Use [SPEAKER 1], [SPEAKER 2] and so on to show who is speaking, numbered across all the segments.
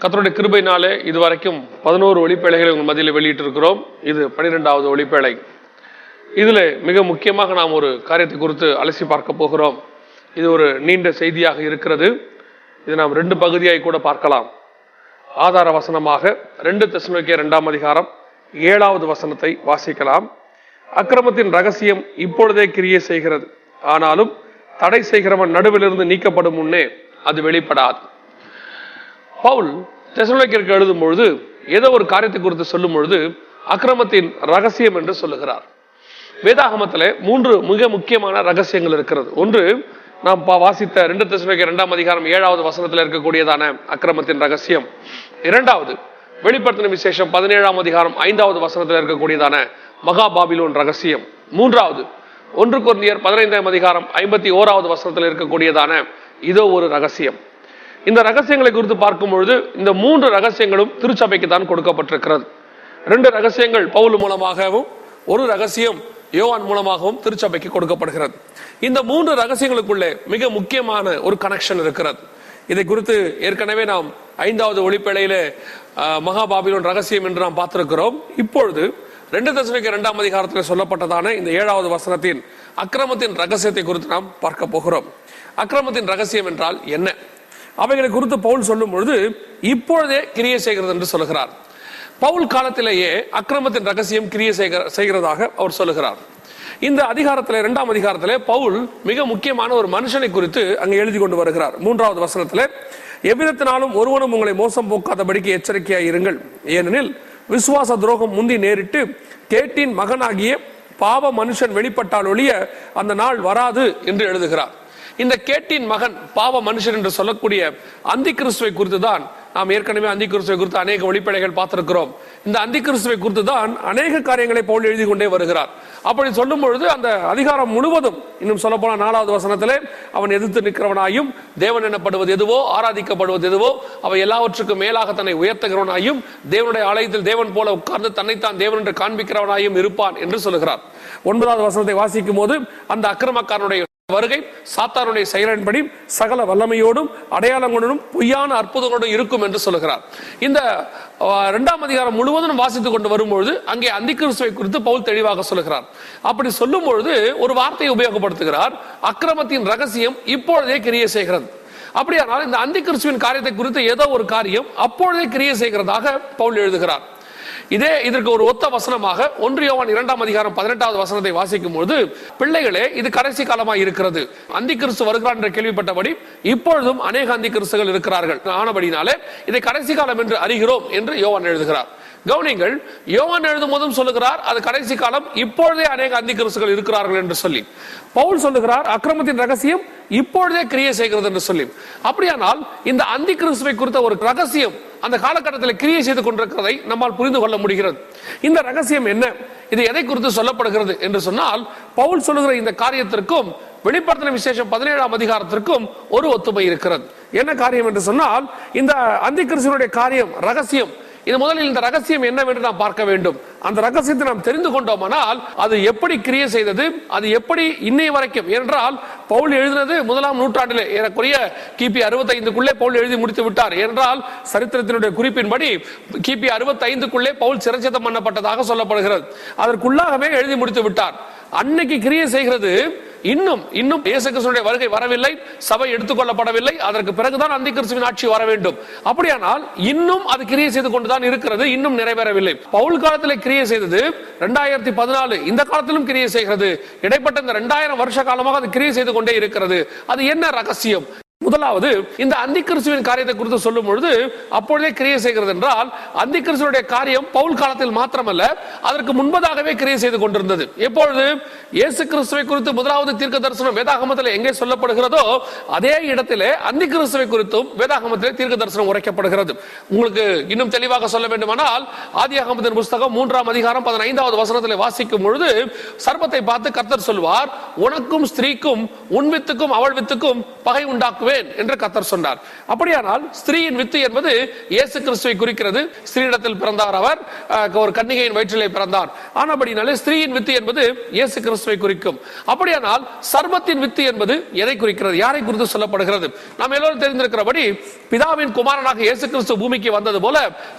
[SPEAKER 1] கத்தருடைய கிருபைனாலே இதுவரைக்கும் பதினோரு ஒளிப்பேழைகளை உங்கள் மதியில் வெளியிட்டிருக்கிறோம். இது பனிரெண்டாவது ஒளிப்பேழை. இதில் மிக முக்கியமாக நாம் ஒரு காரியத்தை குறித்து அலசி பார்க்க போகிறோம். இது ஒரு நீண்ட செய்தியாக இருக்கிறது. இது நாம் ரெண்டு பகுதியாக கூட பார்க்கலாம். ஆதார வசனமாக ரெண்டு தெசலோனிக்கேயர் இரண்டாம் அதிகாரம் ஏழாவது வசனத்தை வாசிக்கலாம். அக்கிரமத்தின் ரகசியம் இப்பொழுதே கிரியை செய்கிறது. ஆனாலும் தடை செய்கிறவன் நடுவிலிருந்து நீக்கப்படும் முன்னே அது வெளிப்படாது. பவுல் தெசலோக்கிற்கு எழுதும் பொழுது ஏதோ ஒரு காரியத்தை குறித்து சொல்லும் பொழுது அக்கிரமத்தின் ரகசியம் என்று சொல்லுகிறார். வேதாகமத்தில் மூன்று மிக முக்கியமான ரகசியங்கள் இருக்கிறது. ஒன்று நாம் பா- வாசித்த ரெண்டு தசுவைக்கு இரண்டாம் அதிகாரம் ஏழாவது வசனத்தில் இருக்கக்கூடியதான அக்கிரமத்தின் ரகசியம். இரண்டாவது வெளிப்படுத்தின விசேஷம் பதினேழாம் அதிகாரம் ஐந்தாவது வசனத்தில் இருக்கக்கூடியதான மகா பாபிலோன் ரகசியம். மூன்றாவது ஒன்று குருந்தியர் பதினைந்தாம் அதிகாரம் ஐம்பத்தி ஓராவது வசனத்தில் இருக்கக்கூடியதான இதோ ஒரு ரகசியம். இந்த ரகசியங்களை குறித்து பார்க்கும் பொழுது இந்த மூன்று ரகசியங்களும் திருச்சபைக்கு தான் கொடுக்கப்பட்டிருக்கிறது. ரெண்டு ரகசியங்கள் பவுல் மூலமாகவும் ஒரு ரகசியம் யோவான் மூலமாகவும் திருச்சபைக்கு கொடுக்கப்படுகிறது. இந்த மூன்று ரகசியங்களுக்குள்ளே மிக முக்கியமான ஒரு கனெக்ஷன் இருக்கிறது. இதை குறித்து ஏற்கனவே நாம் ஐந்தாவது ஒளிப்பேழையிலே ஆஹ், மகாபாபிலோன் ரகசியம் என்று நாம் பார்த்திருக்கிறோம். இப்பொழுது ரெண்டு தசமிக்கு இரண்டாம் அதிகாரத்தில் சொல்லப்பட்டதான இந்த ஏழாவது வசனத்தின் அக்கிரமத்தின் ரகசியத்தை குறித்து நாம் பார்க்க போகிறோம். அக்கிரமத்தின் ரகசியம் என்றால் என்ன? அவைகளை குறித்து பவுல் சொல்லும் பொழுது இப்பொழுதே கிரியை செய்கிறது என்று சொல்லுகிறார். பவுல் காலத்திலேயே அக்கிரமத்தின் ரகசியம் கிரியை செய்கிற- செய்கிறதாக அவர் சொல்லுகிறார். இந்த அதிகாரத்தில் இரண்டாம் அதிகாரத்திலே பவுல் மிக முக்கியமான ஒரு மனுஷனை குறித்து அங்கே எழுதி கொண்டு வருகிறார். மூன்றாவது வசனத்திலே எவ்விதத்தினாலும் ஒருவனும் உங்களை மோசம் போக்காதபடிக்கு எச்சரிக்கையாக இருங்கள். ஏனெனில் விசுவாச துரோகம் முந்தி நேரிட்டு கேட்டின் மகனாகிய பாவ மனுஷன் வெளிப்பட்டால் ஒழிய அந்த நாள் வராது என்று எழுதுகிறார். இந்த கேட்டின் மகன் பாவ மனுஷன் என்று சொல்லக்கூடிய அந்தி கிறிஸ்துவை குறித்து தான் நாம் ஏற்கனவே அந்தி கிறிஸ்துவை குறித்து அநேக ஒளிப்படைகள் பார்த்திருக்கிறோம். இந்த அந்தி கிறிஸ்துவை குறித்து தான் அநேக காரியங்களை போல் எழுதி கொண்டே வருகிறார். அப்படி சொல்லும் பொழுது அந்த அதிகாரம் முழுவதும் இன்னும் சொல்ல போன நாலாவது வசனத்திலே அவன் எதிர்த்து நிற்கிறவனாயும் தேவன் எனப்படுவது எதுவோ ஆராதிக்கப்படுவது எதுவோ அவை எல்லாவற்றுக்கும் மேலாக தன்னை உயர்த்துகிறவனாயும் தேவனுடைய ஆலயத்தில் தேவன் போல உட்கார்ந்து தன்னைத்தான் தேவன் என்று காண்பிக்கிறவனாயும் இருப்பான் என்று சொல்லுகிறார் ஒன்பதாவது வசனத்தை வாசிக்கும் போது அந்த அக்கிரமக்காரனுடைய வருகை சாத்தாருடைய செயலின்படி சகல வல்லமையோடும் அடையாளங்களுடன் பொய்யான அற்புதங்களோடும் இருக்கும் என்று சொல்லுகிறார். இந்த இரண்டாம் அதிகாரம் முழுவதும் வாசித்துக் கொண்டு வரும்பொழுது அங்கே அந்திகிறிஸ்துவை குறித்து பவுல் தெளிவாக சொல்லுகிறார். அப்படி சொல்லும் பொழுது ஒரு வார்த்தையை உபயோகப்படுத்துகிறார். அக்கிரமத்தின் ரகசியம் இப்பொழுதே கிரிய செய்கிறது. அப்படியானால் இந்த அந்திகிறிஸ்துவின் காரியத்தை குறித்து ஏதோ ஒரு காரியம் அப்பொழுதே கிரிய செய்கிறதாக பவுல் எழுதுகிறார். இதே இதற்கு ஒரு ஒத்த வசனமாக ஒன்று யோவான் இரண்டாம் அதிகாரம் பதினெட்டாவது வசனத்தை வாசிக்கும் பொழுது பிள்ளைகளே இது கடைசி காலமாக இருக்கிறது. அந்தி கிறிஸ்து வருகிறான் என்று கேள்விப்பட்டபடி இப்பொழுதும் அநேக அந்தி கிறிஸ்துகள் இருக்கிறார்கள். ஆனபடினாலே இதை கடைசி காலம் என்று அறிகிறோம் என்று யோவான் எழுதுகிறார். கவனிங்கள் யோவான் எழுதும் போதும் சொல்லுகிறார் அது கடைசி காலம் இப்பொழுதே அநேக அந்தி இருக்கிறார்கள் என்று சொல்லி. பவுல் சொல்லுகிறார் அக்கிரமத்தின் ரகசியம் இப்பொழுதே கிரியை செய்கிறது என்று சொல்லி. அப்படியானால் இந்த அந்தி கிறிஸ்துவை குறித்த ஒரு ரகசியம் அந்த காலகட்டத்தில் கிரியை செய்து கொண்டிருக்கிறதை நம்மால் புரிந்து கொள்ள முடிகிறது. இந்த ரகசியம் என்ன? இது எதை குறித்து சொல்லப்படுகிறது என்று சொன்னால் பவுல் சொல்லுகிற இந்த காரியத்திற்கும் வெளிப்படுத்தின விசேஷம் பதினேழாம் அதிகாரத்திற்கும் ஒரு ஒத்துமை இருக்கிறது. என்ன காரியம் என்று சொன்னால் இந்த அந்தி கிறிஸ்துவனுடைய காரியம் ரகசியம் இது முதலில் இந்த ரகசியம் என்னவென்று நாம் பார்க்க வேண்டும். அந்த ரகசியத்தை நாம் தெரிந்து கொண்டோமானால் அது எப்படி கிரியை செய்தது அது எப்படி இன்னை வரைக்கும்? என்றால் பவுல் எழுதினது முதலாம் நூற்றாண்டிலே. ஏறக்குறைய கிபி அறுபத்தைந்துக்குள்ளே பவுல் எழுதி முடித்து விட்டார். என்றால் சரித்திரத்தினுடைய குறிப்பின்படி கிபி அறுபத்தைந்துக்குள்ளே பவுல் சிரச்சேதம் பண்ணப்பட்டதாக சொல்லப்படுகிறது. அதற்குள்ளாகவே எழுதி முடித்து விட்டார். அன்னைக்கு கிரியை செய்கிறது இன்னும் இன்னும் இயேசு கிறிஸ்துடைய வருகை வரவில்லை சபை எடுத்துக்கொள்ளப்படவில்லை அதற்கு பிறகுதான் அந்தி கிறிஸ்துவின் ஆட்சி வர வேண்டும். அப்படியானால் இன்னும் அது கிரியை செய்து கொண்டுதான் இருக்கிறது இன்னும் நிறைவேறவில்லை. பவுல் காலத்தில் கிரியை செய்தது ரெண்டாயிரத்தி பதினாலு இந்த காலத்திலும் கிரியை செய்கிறது. இடைப்பட்ட இந்த ரெண்டாயிரம் வருஷ காலமாக அது கிரியை செய்து கொண்டே இருக்கிறது. அது என்ன ரகசியம்? முதலாவது இந்த அந்தி கிறிஸ்துவின் காரியத்தை குறித்து சொல்லும் பொழுது அப்பொழுதே கிரியை செய்கிறது என்றால் அந்தி கிறிஸ்துவனுடைய காரியம் பவுல் காலத்தில் மாத்திரமல்ல அதற்கு முன்பதாகவே கிரியை செய்து கொண்டிருந்தது. எப்பொழுது? இயேசு கிறிஸ்துவை குறித்து முதலாவது தீர்க்க தரிசனம் வேதாகமத்தில் எங்கே சொல்லப்படுகிறதோ அதே இடத்திலே அந்தி கிறிஸ்துவை குறித்தும் வேதாகமத்திலே தீர்க்க தரிசனம் உரைக்கப்படுகிறது. உங்களுக்கு இன்னும் தெளிவாக சொல்ல வேண்டுமானால் ஆதியாகமத்தின் புஸ்தகம் மூன்றாம் அதிகாரம் பதினைந்தாவது வசனத்தில் வாசிக்கும் பொழுது சர்பத்தை பார்த்து கர்த்தர் சொல்வார் உனக்கும் ஸ்திரீக்கும் உன் வித்துக்கும் அவள் வித்துக்கும் பகை உண்டாக்கும் உண்டாக்குவேன் என்று கத்தர் சொன்னார். அப்படியானால் ஸ்திரீயின் வித்து என்பது இயேசு கிறிஸ்துவை குறிக்கிறது. ஸ்திரீடத்தில் பிறந்தார் அவர் ஒரு கன்னிகையின் வயிற்றிலே பிறந்தார். ஆனபடினாலே ஸ்திரீயின் வித்து என்பது இயேசு கிறிஸ்துவை குறிக்கும். அப்படியானால் சர்மத்தின் வித்து என்பது எதை குறிக்கிறது? யாரை குறித்து சொல்லப்படுகிறது? நாம் எல்லோரும் தெரிந்திருக்கிறபடி பிதாவின் குமாரனாக இயேசு கிறிஸ்து பூமிக்கு வந்தது போல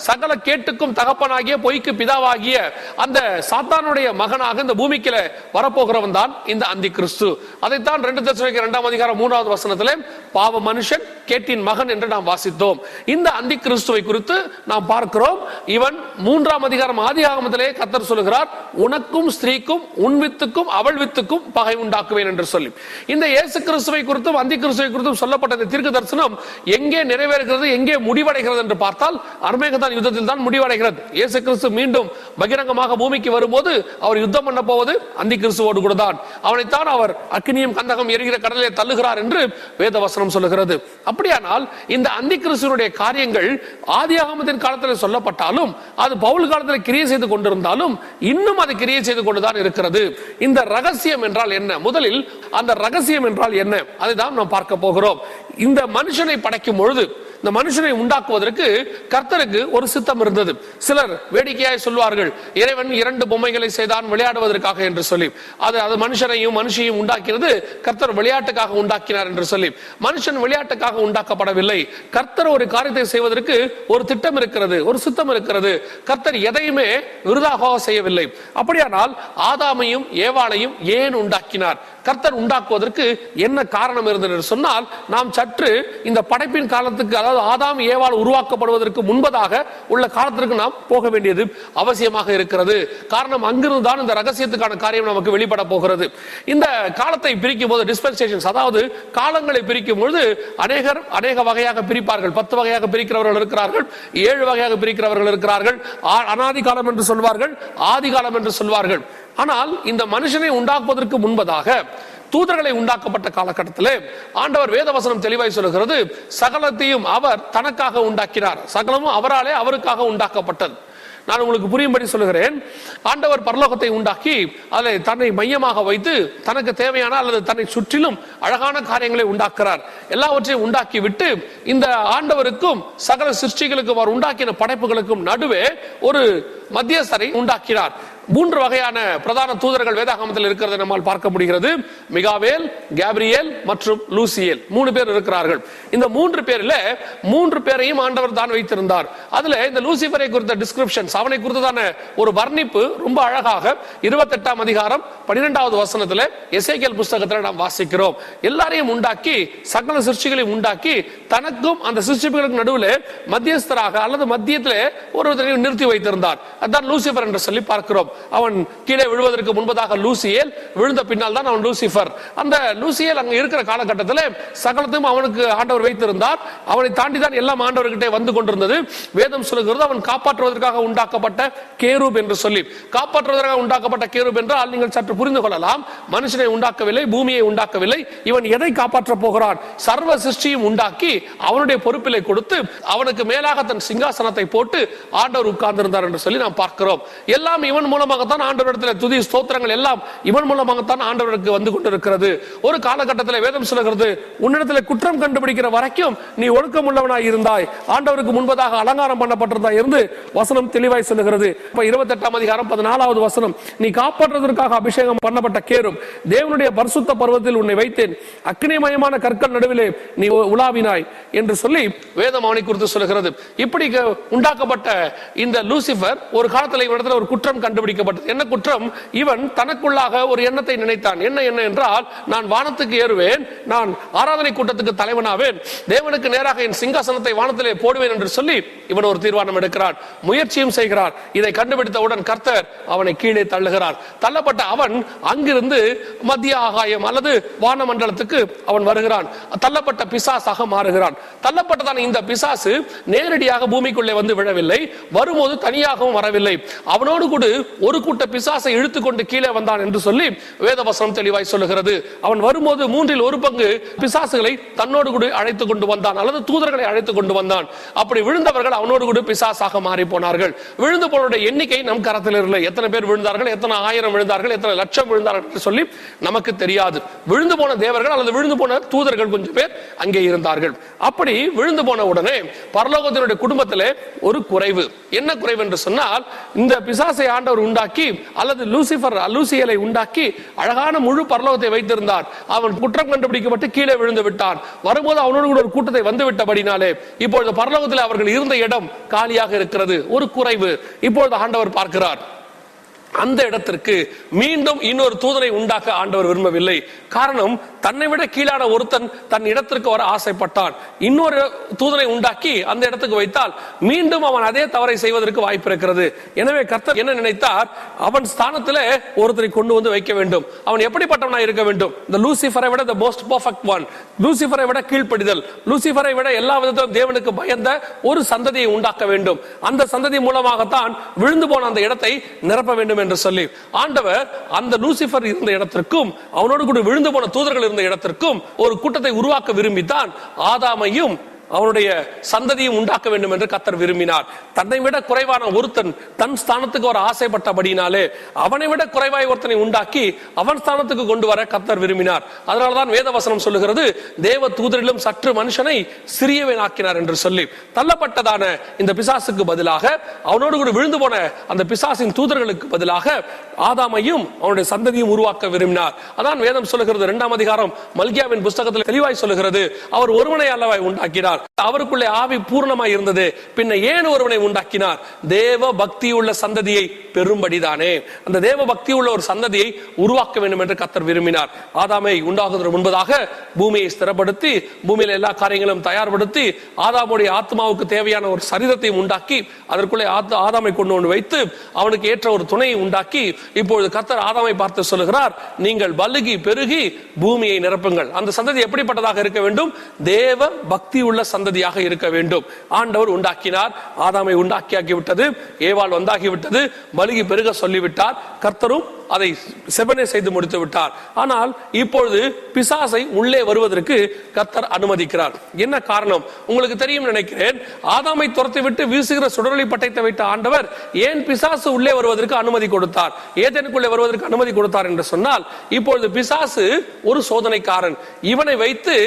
[SPEAKER 1] சகல கேட்டுக்கும் தகப்பனாகிய பொய்க்கு பிதாவாகிய அந்த சாத்தானுடைய மகனாக இந்த பூமிக்கில வரப்போகிறவன் தான் இந்த அந்தி கிறிஸ்து அதைத்தான் ரெண்டு தசமிக்கு இரண்டாம் அதிகாரம் மூன்றாவது வசனத்திலே பாவ மனுஷன் கேட்டின் மகன் என்று நாம் வாசித்தோம். இந்த அந்தி கிறிஸ்துவை குறித்து நாம் பார்க்கிறோம். இவன் மூன்றாம் அதிகாரம் ஆதி ஆகமத்திலே கத்தர் சொல்லுகிறார் உனக்கும் ஸ்திரீக்கும் உன் வித்துக்கும் அவள் வித்துக்கும் பகை உண்டாக்குவேன் என்று சொல்லி. இந்த இயேசு கிறிஸ்துவை குறித்தும் அந்தி கிறிஸ்துவை குறித்தும் சொல்லப்பட்ட இந்த தீர்க்க தரிசனம் எங்கே நிறைவேறுகிறது எங்கே முடிவடைகிறது என்று பார்த்தால் அர்மேகதான் யுத்தத்தில் தான் முடிவடைகிறது. இயேசு கிறிஸ்து மீண்டும் பகிரங்கமாக பூமிக்கு வரும்போது அவர் யுத்தம் பண்ண போவது அந்தி கிறிஸ்துவோடு கூட தான். அவனைத்தான் அவர் அக்னியும் கந்தகம் எரிகிற கடலிலே தள்ளுகிறார் என்று வேத வசனம் சொல்லுகிறது அப்படியானால் இந்த அந்தி கிறிஸ்துவனுடைய காரியங்கள் ஆதியாகமத்தின் காலத்தில் சொல்லப்பட்டாலும் அது பவுல் காலத்தில் கிரியை செய்து கொண்டிருந்தாலும் இன்னும் அது கிரியை செய்து கொண்டுதான் இருக்கிறது. இந்த ரகசியம் என்றால் என்ன? முதலில் அந்த ரகசியம் என்றால் என்ன? அதை தான் நாம் பார்க்க போகிறோம். இந்த மனுஷனை படைக்கும் பொழுது இந்த மனுஷனை உண்டாக்குவதற்கு கர்த்தருக்கு ஒரு சித்தம் இருந்தது. சிலர் வேடிக்கையாய் சொல்வார்கள் இறைவன் இரண்டு பொம்மைகளை செய்தான் விளையாடுவதற்காக என்று சொல்லி. அது அது மனுஷனையும் மனுஷையும் உண்டாக்கினது கர்த்தர் விளையாட்டுக்காக உண்டாக்கினார் என்று சொல்லி. மனுஷன் விளையாட்டுக்காக உண்டாக்கப்படவில்லை. கர்த்தர் ஒரு காரியத்தை செய்வதற்கு ஒரு திட்டம் இருக்கிறது ஒரு சித்தம் இருக்கிறது. கர்த்தர் எதையுமே விருதாக செய்யவில்லை. அப்படியானால் ஆதாமையும் ஏவாளையும் ஏன் உண்டாக்கினார்? கர்த்தர் உண்டாக்குவதற்கு என்ன காரணம் இருந்தது என்று சொன்னால் நாம் சற்று இந்த படைப்பின் காலத்துக்கு அதாவது ஆதாம் ஏவால் உருவாக்கப்படுவதற்கு முன்பதாக உள்ள காலத்திற்கு நாம் போக வேண்டியது அவசியமாக இருக்கிறது. காரணம் அங்கிருந்து தான் இந்த ரகசியத்துக்கான காரியம் நமக்கு வெளிப்பட போகிறது. இந்த காலத்தை பிரிக்கும் போது டிஸ்பென்சேஷன்ஸ் அதாவது காலங்களை பிரிக்கும் பொழுது அநேகர் அநேக வகையாக பிரிப்பார்கள். பத்து வகையாக பிரிக்கிறவர்கள் இருக்கிறார்கள் ஏழு வகையாக பிரிக்கிறவர்கள் இருக்கிறார்கள். ஆ- அனாதி காலம் என்று சொல்வார்கள் ஆதி காலம் என்று சொல்வார்கள். ஆனால் இந்த மனுஷனை உண்டாக்குவதற்கு முன்பதாக தூதர்களை உண்டாக்கப்பட்ட காலகட்டத்திலே ஆண்டவர் வேதவசனம் தெளிவாய் சொல்லுகிறது சகலத்தையும் அவர் தனக்காக உண்டாக்கினார். சகலமும் அவராலே அவருக்காக உண்டாக்கப்பட்டது. நான் உங்களுக்கு புரியும்படி சொல்லுகிறேன் ஆண்டவர் பரலோகத்தை உண்டாக்கி அதை தன்னை மையமாக வைத்து தனக்கு தேவையான அல்லது தன்னை சுற்றிலும் அழகான காரியங்களை உண்டாக்குறார். எல்லாவற்றையும் உண்டாக்கி விட்டு இந்த ஆண்டவருக்கும் சகல சிருஷ்டிகளுக்கும் அவர் உண்டாக்கின படைப்புகளுக்கும் நடுவே ஒரு மத்தியஸ்தரை உண்டாக்கினார். மூன்று வகையான பிரதான தூதர்கள் வேதாகமத்தில் இருக்கிறது நம்மால் பார்க்க முடிகிறது. மிகாவேல் கேப்ரியேல் மற்றும் லூசியேல். மூணு பேர் இருக்கிறார்கள். இந்த மூன்று பேர்ல மூன்று பேரையும் ஆண்டவர் தான் வைத்திருந்தார். அதுல இந்த லூசிபரை குறித்த டிஸ்கிரிப்ஷன்ஸ் அவனை குறித்ததான ஒரு வர்ணிப்பு ரொம்ப அழகாக இருபத்தெட்டாம் அதிகாரம் பன்னிரெண்டாவது வசனத்துல எசைக்கல் புஸ்தகத்துல நாம் வாசிக்கிறோம். எல்லாரையும் உண்டாக்கி சகல சிருஷ்டிகளையும் உண்டாக்கி தனக்கும் அந்த சிருஷ்டிகளுக்கு நடுவில் மத்தியஸ்தராக அல்லது மத்தியத்திலே ஒருவரையும் நிறுத்தி வைத்திருந்தார். அதான் லூசிபர் என்று சொல்லி பார்க்கிறோம். அவன் கீழே விழுவதற்கு முன்பதாக லூசியேல் விழுந்த பின்னால் தான் அவன் லூசிஃபர். அந்த லூசியேல் அங்கே இருக்கிற காலகட்டத்தில் சகலத்தையும் அவனுக்கு ஆண்டவர் வைத்திருந்தார். அவனை தாண்டி தான் எல்லாம் ஆண்டவர்கிட்டே வந்து கொண்டிருந்தது. வேதம் சொல்லுகிறது அவன் காப்பாற்றுவதற்காக உண்டாக்கப்பட்ட கேரூப் என்று சொல்லி. காப்பாற்றுவதற்காக உண்டாக்கப்பட்ட கேரூப் என்றால் நீங்கள் சற்று புரிந்து கொள்ளலாம். மனுஷனை உண்டாக்கவில்லை பூமியை உண்டாக்கவில்லை. இவன் எதை காப்பாற்ற போகிறான்? சர்வ சிருஷ்டியும் உண்டாக்கி அவனுடைய பொறுப்பிலை கொடுத்து அவனுக்கு மேலாக தன் சிங்காசனத்தை போட்டு ஆண்டவர் உட்கார்ந்திருந்தார் என்று சொல்லி நாம் பார்க்கிறோம். எல்லாம் இவன் மூலம் மூலமாகத்தான் ஆண்டவரிடத்தில் துதி ஸ்தோத்திரங்கள் எல்லாம் இவன் மூலமாகத்தான் ஆண்டவருக்கு வந்து கொண்டிருக்கிறது. ஒரு காலகட்டத்தில் வேதம் சொல்லுகிறது உன்னிடத்தில் குற்றம் கண்டுபிடிக்கிற வரைக்கும் நீ ஒழுக்கம் உள்ளவனாய் இருந்தாய். ஆண்டவருக்கு முன்பதாக அலங்காரம் பண்ணப்பட்டிருந்தா இருந்து வசனம் தெளிவாய் சொல்லுகிறது. இப்ப இருபத்தெட்டாம் அதிகாரம் பதினாலாவது வசனம் நீ காப்பாற்றுவதற்காக அபிஷேகம் பண்ணப்பட்ட கேரும் தேவனுடைய பரிசுத்த பருவத்தில் உன்னை வைத்தேன். அக்னிமயமான கற்கள் நடுவிலே நீ உலாவினாய் என்று சொல்லி வேதம் அவனை குறித்து சொல்லுகிறது. இப்படி உண்டாக்கப்பட்ட இந்த லூசிபர் ஒரு காலத்தில் இவரிடத்தில் ஒரு குற்றம் வைக்கப்பட்டது என்ன குற்றம்? இவன் தனக்குள்ளாக ஒரு எண்ணத்தை நினைத்தான். என்ன என்ன என்றால் நான் வானத்துக்கு ஏறுவேன் நான் ஆராதனை கூட்டத்துக்கு தலைவனாவேன் தேவனுக்கு நேராக என் சிங்காசனத்தை வானத்திலே போடுவேன் என்று சொல்லி இவன் ஒரு தீர்மானம் எடுக்கிறான். முயற்சியும் செய்கிறான். இதை கண்டுபிடித்தவுடன் கர்த்தர் அவனை கீழே தள்ளுகிறார். தள்ளப்பட்ட அவன் அங்கிருந்து மத்திய ஆகாயம் அல்லது வானமண்டலத்துக்கு அவன் வருகிறான். தள்ளப்பட்ட பிசாசாக மாறுகிறான். தள்ளப்பட்டதான இந்த பிசாசு நேரடியாக பூமிக்குள்ளே வந்து விழவில்லை. வரும்போது தனியாகவும் வரவில்லை. அவனோடு கூட ஒரு கூட்ட பிசாசை இழுத்து கொண்டு கீழே வந்தான் என்று சொல்லி வேதவசனம் தெளிவாய் சொல்லுகிறது. அவன் வரும்போது மூன்றில் ஒரு பங்கு பிசாசுகளை தன்னோடு கூட அழைத்து கொண்டு வந்தான் அல்லது தூதர்களை அழைத்து கொண்டு வந்தான். அப்படி விழுந்தவர்கள் அவனோடு கூட பிசாசாக மாறி போனார்கள். விழுந்து போனோட எண்ணிக்கை நம் கரத்தில் இல்லை. எத்தனை பேர் விழுந்தார்கள் எத்தனை ஆயிரம் விழுந்தார்கள் எத்தனை லட்சம் விழுந்தார்கள் என்று சொல்லி நமக்கு தெரியாது. விழுந்து போன தேவர்கள் அல்லது விழுந்து போன தூதர்கள் கொஞ்சம் பேர் அங்கே இருந்தார்கள். அப்படி விழுந்து போன உடனே பரலோகத்தினுடைய குடும்பத்திலே ஒரு குறைவு. என்ன குறைவு என்று சொன்னால் இந்த பிசாசை ஆண்டவர் உண்டாக்கி அல்லது லூசிபர் லூசியலை உண்டாக்கி அழகான முழு பரலோகத்தை வைத்திருந்தார். அவன் குற்றம் கண்டுபிடிக்கப்பட்டு கீழே விழுந்து விட்டான். வரும்போது அவனோடு கூட ஒரு கூட்டத்தை வந்து விட்டபடினாலே இப்பொழுது பரலோகத்தில் அவர்கள் இருந்த இடம் காலியாக இருக்கிறது. ஒரு குறைவு. இப்பொழுது ஆண்டவர் பார்க்கிறார். அந்த இடத்திற்கு மீண்டும் இன்னொரு தூதனை உண்டாக்க ஆண்டவர் விரும்பவில்லை. காரணம் தன்னை விட கீழான ஒருத்தன் தன் இடத்திற்கு வர ஆசைப்பட்டான். இன்னொரு தூதனை உண்டாக்கி அந்த இடத்துக்கு வைத்தால் மீண்டும் அவன் அதே தவறை செய்வதற்கு வாய்ப்பு இருக்கிறது. எனவே கர்த்தர் என்ன நினைத்தார்? அவன் ஸ்தானத்தில் ஒருத்தரை கொண்டு வந்து வைக்க வேண்டும். அவன் எப்படிப்பட்டவனா இருக்க வேண்டும்? இந்த லூசிஃபரை விட the most perfect one. லூசிஃபரை விட கீழ்ப்படிதல். லூசிஃபரை விட எல்லா விதத்திலும் தேவனுக்கு பயந்த ஒரு சந்ததியை உண்டாக்க வேண்டும். அந்த சந்ததி மூலமாகத்தான் விழுந்து போன அந்த இடத்தை நிரப்ப வேண்டும் என்று சொல்லி ஆண்டவர் அந்த லூசிபர் இருந்த இடத்திற்கும் அவனோடு கூட விழுந்து போன தூதர்கள் இருந்த இடத்திற்கும் ஒரு கூட்டத்தை உருவாக்க விரும்பித்தான். ஆதாமையும் அவனுடைய சந்ததியும் உண்டாக்க வேண்டும் என்று கத்தர் விரும்பினார். தன்னை விட குறைவான ஒருத்தன் தன் ஸ்தானத்துக்கு வர ஆசைப்பட்டபடினாலே அவனை விட குறைவாய் ஒருத்தனை உண்டாக்கி அவன் ஸ்தானத்துக்கு கொண்டு வர கத்தர் விரும்பினார். அதனால்தான் வேதவசனம் சொல்லுகிறது தேவ தூதரிலும் சற்று மனுஷனை சிறியவன் ஆக்கினார் என்று சொல்லி தள்ளப்பட்டதான இந்த பிசாசுக்கு பதிலாக அவனோடு கூட விழுந்து போன அந்த பிசாசின் தூதர்களுக்கு பதிலாக ஆதாமையும் அவனுடைய சந்ததியும் உருவாக்க விரும்பினார். அதான் வேதம் சொல்லுகிறது இரண்டாம் அதிகாரம் மல்கியாவின் புஸ்தகத்தில் தெளிவாய் சொல்லுகிறது அவர் ஒருவனை அல்லவாய் உண்டாக்கினார். அவருக்குள்ளே ஆவி பூர்ணமாய் இருந்தது. பின்ன ஏன் ஒருவனை உண்டாக்கினார்? தேவ பக்தி உள்ள சந்ததியை பெரும்படிதானே அந்த தேவ பக்தி உள்ள ஒரு சந்ததியை உருவாக்க வேண்டும் என்று கத்தர் விரும்பினார். ஆதாமை உண்டாகுவதற்கு முன்பதாக பூமியை ஸ்திரப்படுத்தி பூமியில எல்லா காரியங்களும் தயார்படுத்தி ஆதாமுடைய ஆத்மாவுக்கு தேவையான ஒரு சரீரத்தை உண்டாக்கி அதற்குள்ளே ஆதாமை கொண்டு வந்து வைத்து அவனுக்கு ஏற்ற ஒரு துணையை உண்டாக்கி இப்பொழுது கத்தர் ஆதாமை பார்த்து சொல்லுகிறார் நீங்கள் பலுகி பெருகி பூமியை நிரப்புங்கள். அந்த சந்ததி எப்படிப்பட்டதாக இருக்க வேண்டும்? தேவ பக்தி உள்ள சந்ததியாக இருக்க வேண்டும். ஆண்டவர் உண்டாக்கினார் ஆதாமை உண்டாக்கியாக்கி விட்டது ஏவாள் வந்தாகிவிட்டது பலுகி பெருக சொல்லிவிட்டார் கர்த்தரும் அதை செவனை செய்து முடித்து விட்டார். ஆனால் இப்பொழுது பிசாசை உள்ளே வருவதற்கு கர்த்தர் அனுமதிக்கிறார். என்ன காரணம்? உங்களுக்கு தெரியும் நினைக்கிறேன் ஆதாமை துரத்தி விட்டு வீசுகிற சுடரொளி பட்டயத்தை வைத்த ஆண்டவர் ஏன் பிசாசு உள்ளே வருவதற்கு அனுமதி கொடுத்தார்? ஏதேனுக்குள்ளே வருவதற்கு அனுமதி கொடுத்தார் என்று சொன்னால் இப்பொழுது பிசாசு ஒரு சோதனைக்காரன். இவனை வைத்து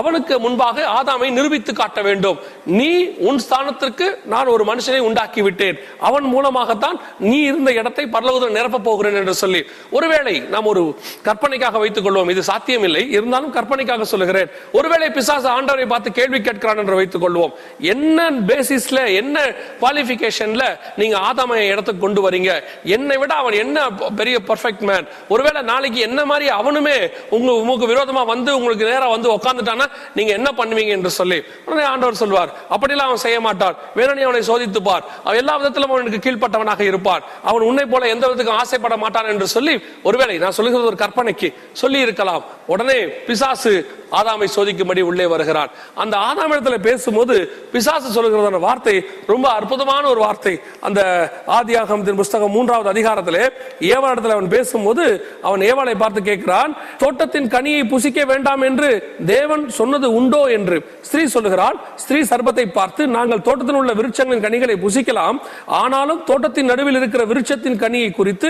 [SPEAKER 1] அவனுக்கு முன்பாக ஆதாமை நிரூபித்து காட்ட வேண்டும். நீ உன் ஸ்தானத்திற்கு நான் ஒரு மனுஷனை உண்டாக்கி விட்டேன் அவன் மூலமாகத்தான் நீ இருந்த இடத்தை பரலோகத்தில் நிரப்பப் போகிறேன் என்று சொல்லி. ஒருவேளை நாம் ஒரு கற்பனைக்காக வைத்துக் கொள்வோம். இது சாத்தியமில்லை. இருந்தாலும் கற்பனைக்காக சொல்லுகிறேன். ஒருவேளை பிசாசு ஆண்டவரை பார்த்து கேள்வி கேட்கிறான் என்று வைத்துக் கொள்வோம். என்ன பேசிஸ்ல என்ன குவாலிபிகேஷன்ல நீங்க ஆதாமைய இடத்துக்கு கொண்டு வரீங்க? என்னை விட அவன் என்ன பெரிய பர்ஃபெக்ட் மேன் ஒருவேளை நாளைக்கு என்ன மாதிரி அவனுமே உங்க உங்களுக்கு விரோதமா வந்து உங்களுக்கு நேரம் வந்து உட்காந்துட்டானா நீங்க என்ன பண்ணுவீங்க என்று சொல்லி. உடனே ஆண்டவர் சொல்வார் அப்படிலாம் அவன் செய்ய மாட்டான். வேணும் அவனை சோதித்துப்பார். அவன் எல்லா விதத்திலும் அவனுக்கு கீழ்ப்பட்டவனாக இருப்பார் அவன் உன்னை போல எந்த விதத்துக்கும் ஆசைப்பட மாட்டான் என்று சொல்லி ஒருவேளை நான் சொல்லுகிறது ஒரு கற்பனைக்கு சொல்லி இருக்கலாம். உடனே பிசாசு ஆதாமை சோதிக்கும்படி உள்ளே வருகிறான் அந்த ஆதாம் இடத்துல பேசும்போது பிசாசு சொல்லுகிறதான வார்த்தை ரொம்ப அற்புதமான ஒரு வார்த்தை. அந்த ஆதியாகமத்தின் புஸ்தகம் மூன்றாவது அதிகாரத்திலே ஏவா இடத்துல அவன் பேசும்போது அவன் ஏவாளை பார்த்து கேட்கிறான் தோட்டத்தின் கனியை புசிக்க வேண்டாம் என்று தேவன் சொன்னது உண்டோ? என்று. ஸ்ரீ ஸ்திரீ சொல்லுகிறாள் ஸ்திரீ சர்பத்தை பார்த்து நாங்கள் தோட்டத்தில் உள்ள விருட்சங்களின் கனிகளை புசிக்கலாம். ஆனாலும் தோட்டத்தின் நடுவில் இருக்கிற விருட்சத்தின் கனியை குறித்து